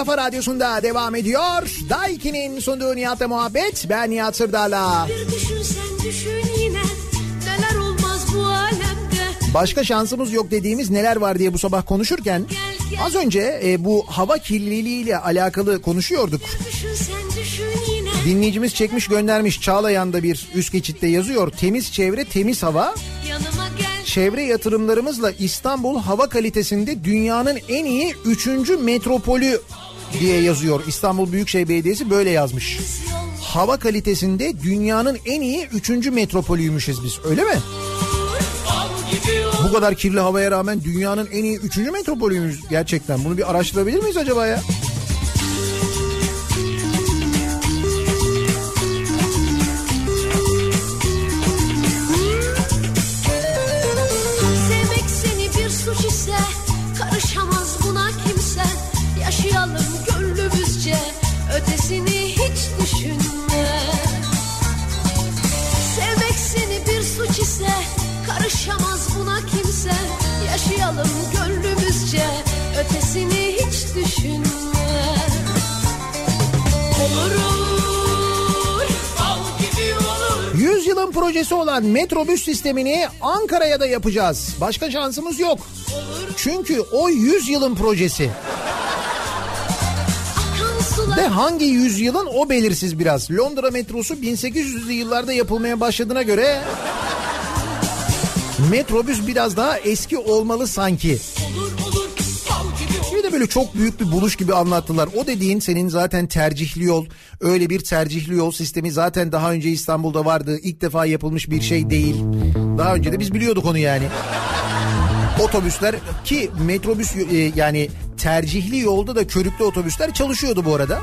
Speaker 1: Kafa radyosunda devam ediyor. Daiki'nin sunduğu Nihat'la muhabbet. Ben Nihat Sırdar'la. Başka şansımız yok dediğimiz neler var diye bu sabah konuşurken az önce e, bu hava kirliliğiyle alakalı konuşuyorduk. Dinleyicimiz çekmiş göndermiş Çağlayan'da bir üst geçitte yazıyor. Temiz çevre temiz hava. Çevre yatırımlarımızla İstanbul hava kalitesinde dünyanın en iyi 3. metropolü diye yazıyor. İstanbul Büyükşehir Belediyesi böyle yazmış. Hava kalitesinde dünyanın en iyi 3. metropolüymüşüz biz öyle mi? Bu kadar kirli havaya rağmen dünyanın en iyi 3. metropolüymüş gerçekten. Bunu bir araştırabilir miyiz acaba ya?
Speaker 10: Karışamaz buna kimse Yaşayalım gönlümüzce Ötesini hiç düşünme Olur olur Bal gibi olur
Speaker 1: 100 yılın projesi olan metrobüs sistemini Ankara'ya da yapacağız. Başka şansımız yok. Çünkü o 100 yılın projesi. Ve hangi yüzyılın o belirsiz biraz. Londra metrosu 1800'lü yıllarda yapılmaya başladığına göre metrobüs biraz daha eski olmalı sanki. Bir de böyle çok büyük bir buluş gibi anlattılar. O dediğin senin zaten tercihli yol. Öyle bir tercihli yol sistemi zaten daha önce İstanbul'da vardı. İlk defa yapılmış bir şey değil. Daha önce de biz biliyorduk onu yani. Otobüsler ki metrobüs e, yani tercihli yolda da körüklü otobüsler çalışıyordu bu arada.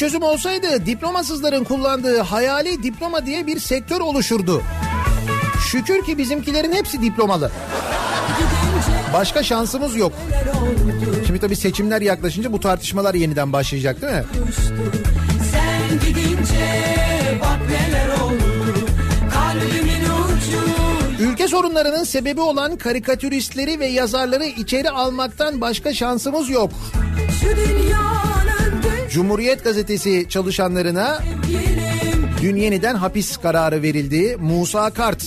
Speaker 1: Çözüm olsaydı diplomasızların kullandığı hayali diploma diye bir sektör oluşurdu. Şükür ki bizimkilerin hepsi diplomalı. Başka şansımız yok. Şimdi tabii seçimler yaklaşınca bu tartışmalar yeniden başlayacak değil mi?
Speaker 14: Sen gidince bak neler oldu Kalbimin ucu
Speaker 1: Ülke sorunlarının sebebi olan karikatüristleri ve yazarları içeri almaktan başka şansımız yok.
Speaker 14: Şu dünyanın
Speaker 1: Cumhuriyet gazetesi çalışanlarına dün yeniden hapis kararı verildi. Musa Kart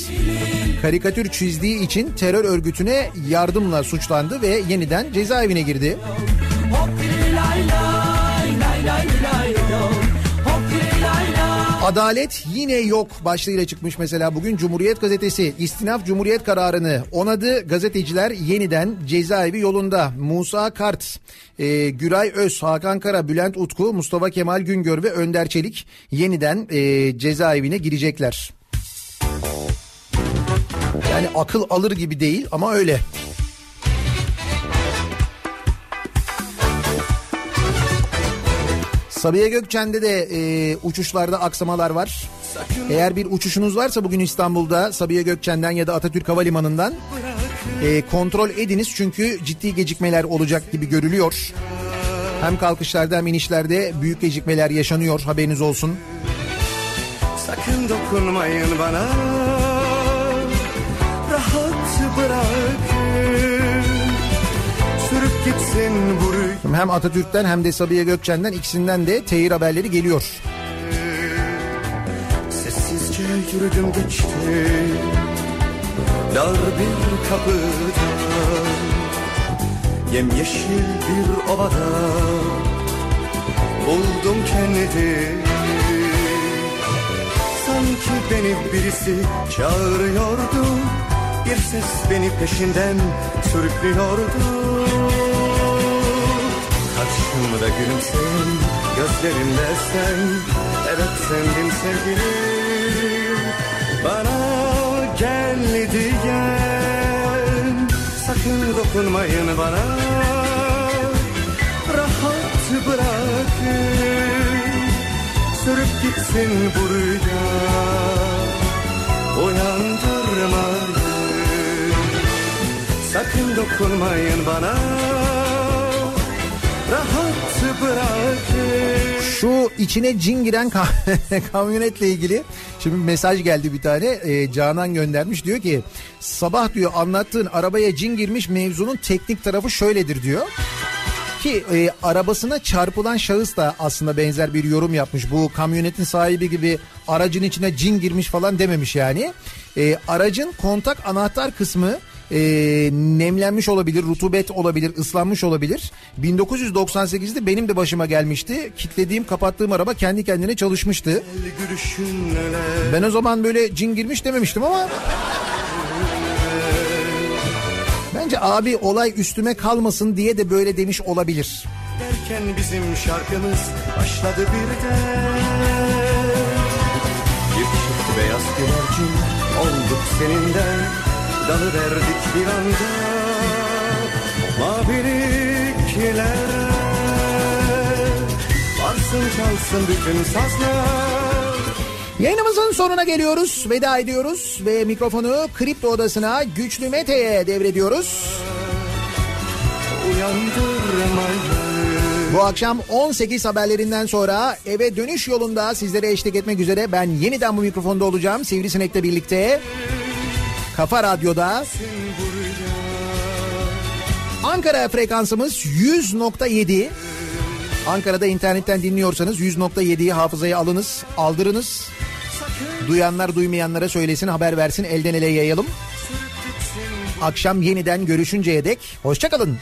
Speaker 1: karikatür çizdiği için terör örgütüne yardımla suçlandı ve yeniden cezaevine girdi. Adalet yine yok başlığıyla çıkmış mesela bugün Cumhuriyet Gazetesi istinaf Cumhuriyet kararını onadı. Gazeteciler yeniden cezaevi yolunda. Musa Kart, e, Güray Öz, Hakan Kara, Bülent Utku, Mustafa Kemal Güngör ve Önder Çelik yeniden e, cezaevine girecekler. Yani akıl alır gibi değil ama öyle. Sabiha Gökçen'de de e, uçuşlarda aksamalar var. Eğer bir uçuşunuz varsa bugün İstanbul'da Sabiha Gökçen'den ya da Atatürk Havalimanı'ndan e, kontrol ediniz. Çünkü ciddi gecikmeler olacak gibi görülüyor. Hem kalkışlarda hem inişlerde büyük gecikmeler yaşanıyor haberiniz olsun.
Speaker 3: Sakın dokunmayın bana Rahat bırakın Sürüp gitsin bu
Speaker 1: Hem Atatürk'ten hem de Sabiha Gökçen'den ikisinden de teyir haberleri geliyor.
Speaker 3: Sessizce yürüdüm geçtim Dar bir kapıdan Yemyeşil bir ovada Buldum kendimi. Sanki beni birisi çağırıyordu Bir ses beni peşinden sürüklüyordu Karşımda gülümseyen gözlerimde sen. Evet sendin sevgilim. Bana gel diyen Sakın dokunmayın bana. Rahat bırakın Sürüp gitsin bu rüya. Uyandırmayın Sakın dokunmayın bana
Speaker 1: Şu içine cin giren ka- [laughs] kamyonetle ilgili şimdi mesaj geldi bir tane Ee, Canan göndermiş diyor ki sabah diyor anlattığın arabaya cin girmiş mevzunun teknik tarafı şöyledir diyor. Ki e, arabasına çarpılan şahıs da aslında benzer bir yorum yapmış. Bu kamyonetin sahibi gibi aracın içine cin girmiş falan dememiş yani. E, aracın kontak anahtar kısmı e, nemlenmiş olabilir, rutubet olabilir, ıslanmış olabilir. 1998'de benim de başıma gelmişti. Kitlediğim, kapattığım araba kendi kendine çalışmıştı. Ben o zaman böyle cin girmiş dememiştim ama... Bence abi olay üstüme kalmasın diye de böyle demiş olabilir.
Speaker 3: derken bizim şarkımız başladı birden Bir çift beyaz güvercin olduk seninle Dalı verdik bir anda maviliklere Varsın çalsın bütün sazlar
Speaker 1: Yayınımızın sonuna geliyoruz. Veda ediyoruz ve mikrofonu Kripto Odası'na Güçlü Mete'ye devrediyoruz. Bu akşam 18 haberlerinden sonra eve dönüş yolunda sizlere eşlik etmek üzere ben yeniden bu mikrofonda olacağım. Sivrisinek'le birlikte Kafa Radyo'da Ankara frekansımız 100.7 Ankara'da internetten dinliyorsanız 100.7'yi hafızaya alınız, aldırınız. Duyanlar duymayanlara söylesin, haber versin, elden ele yayalım. Akşam yeniden görüşünceye dek hoşçakalın.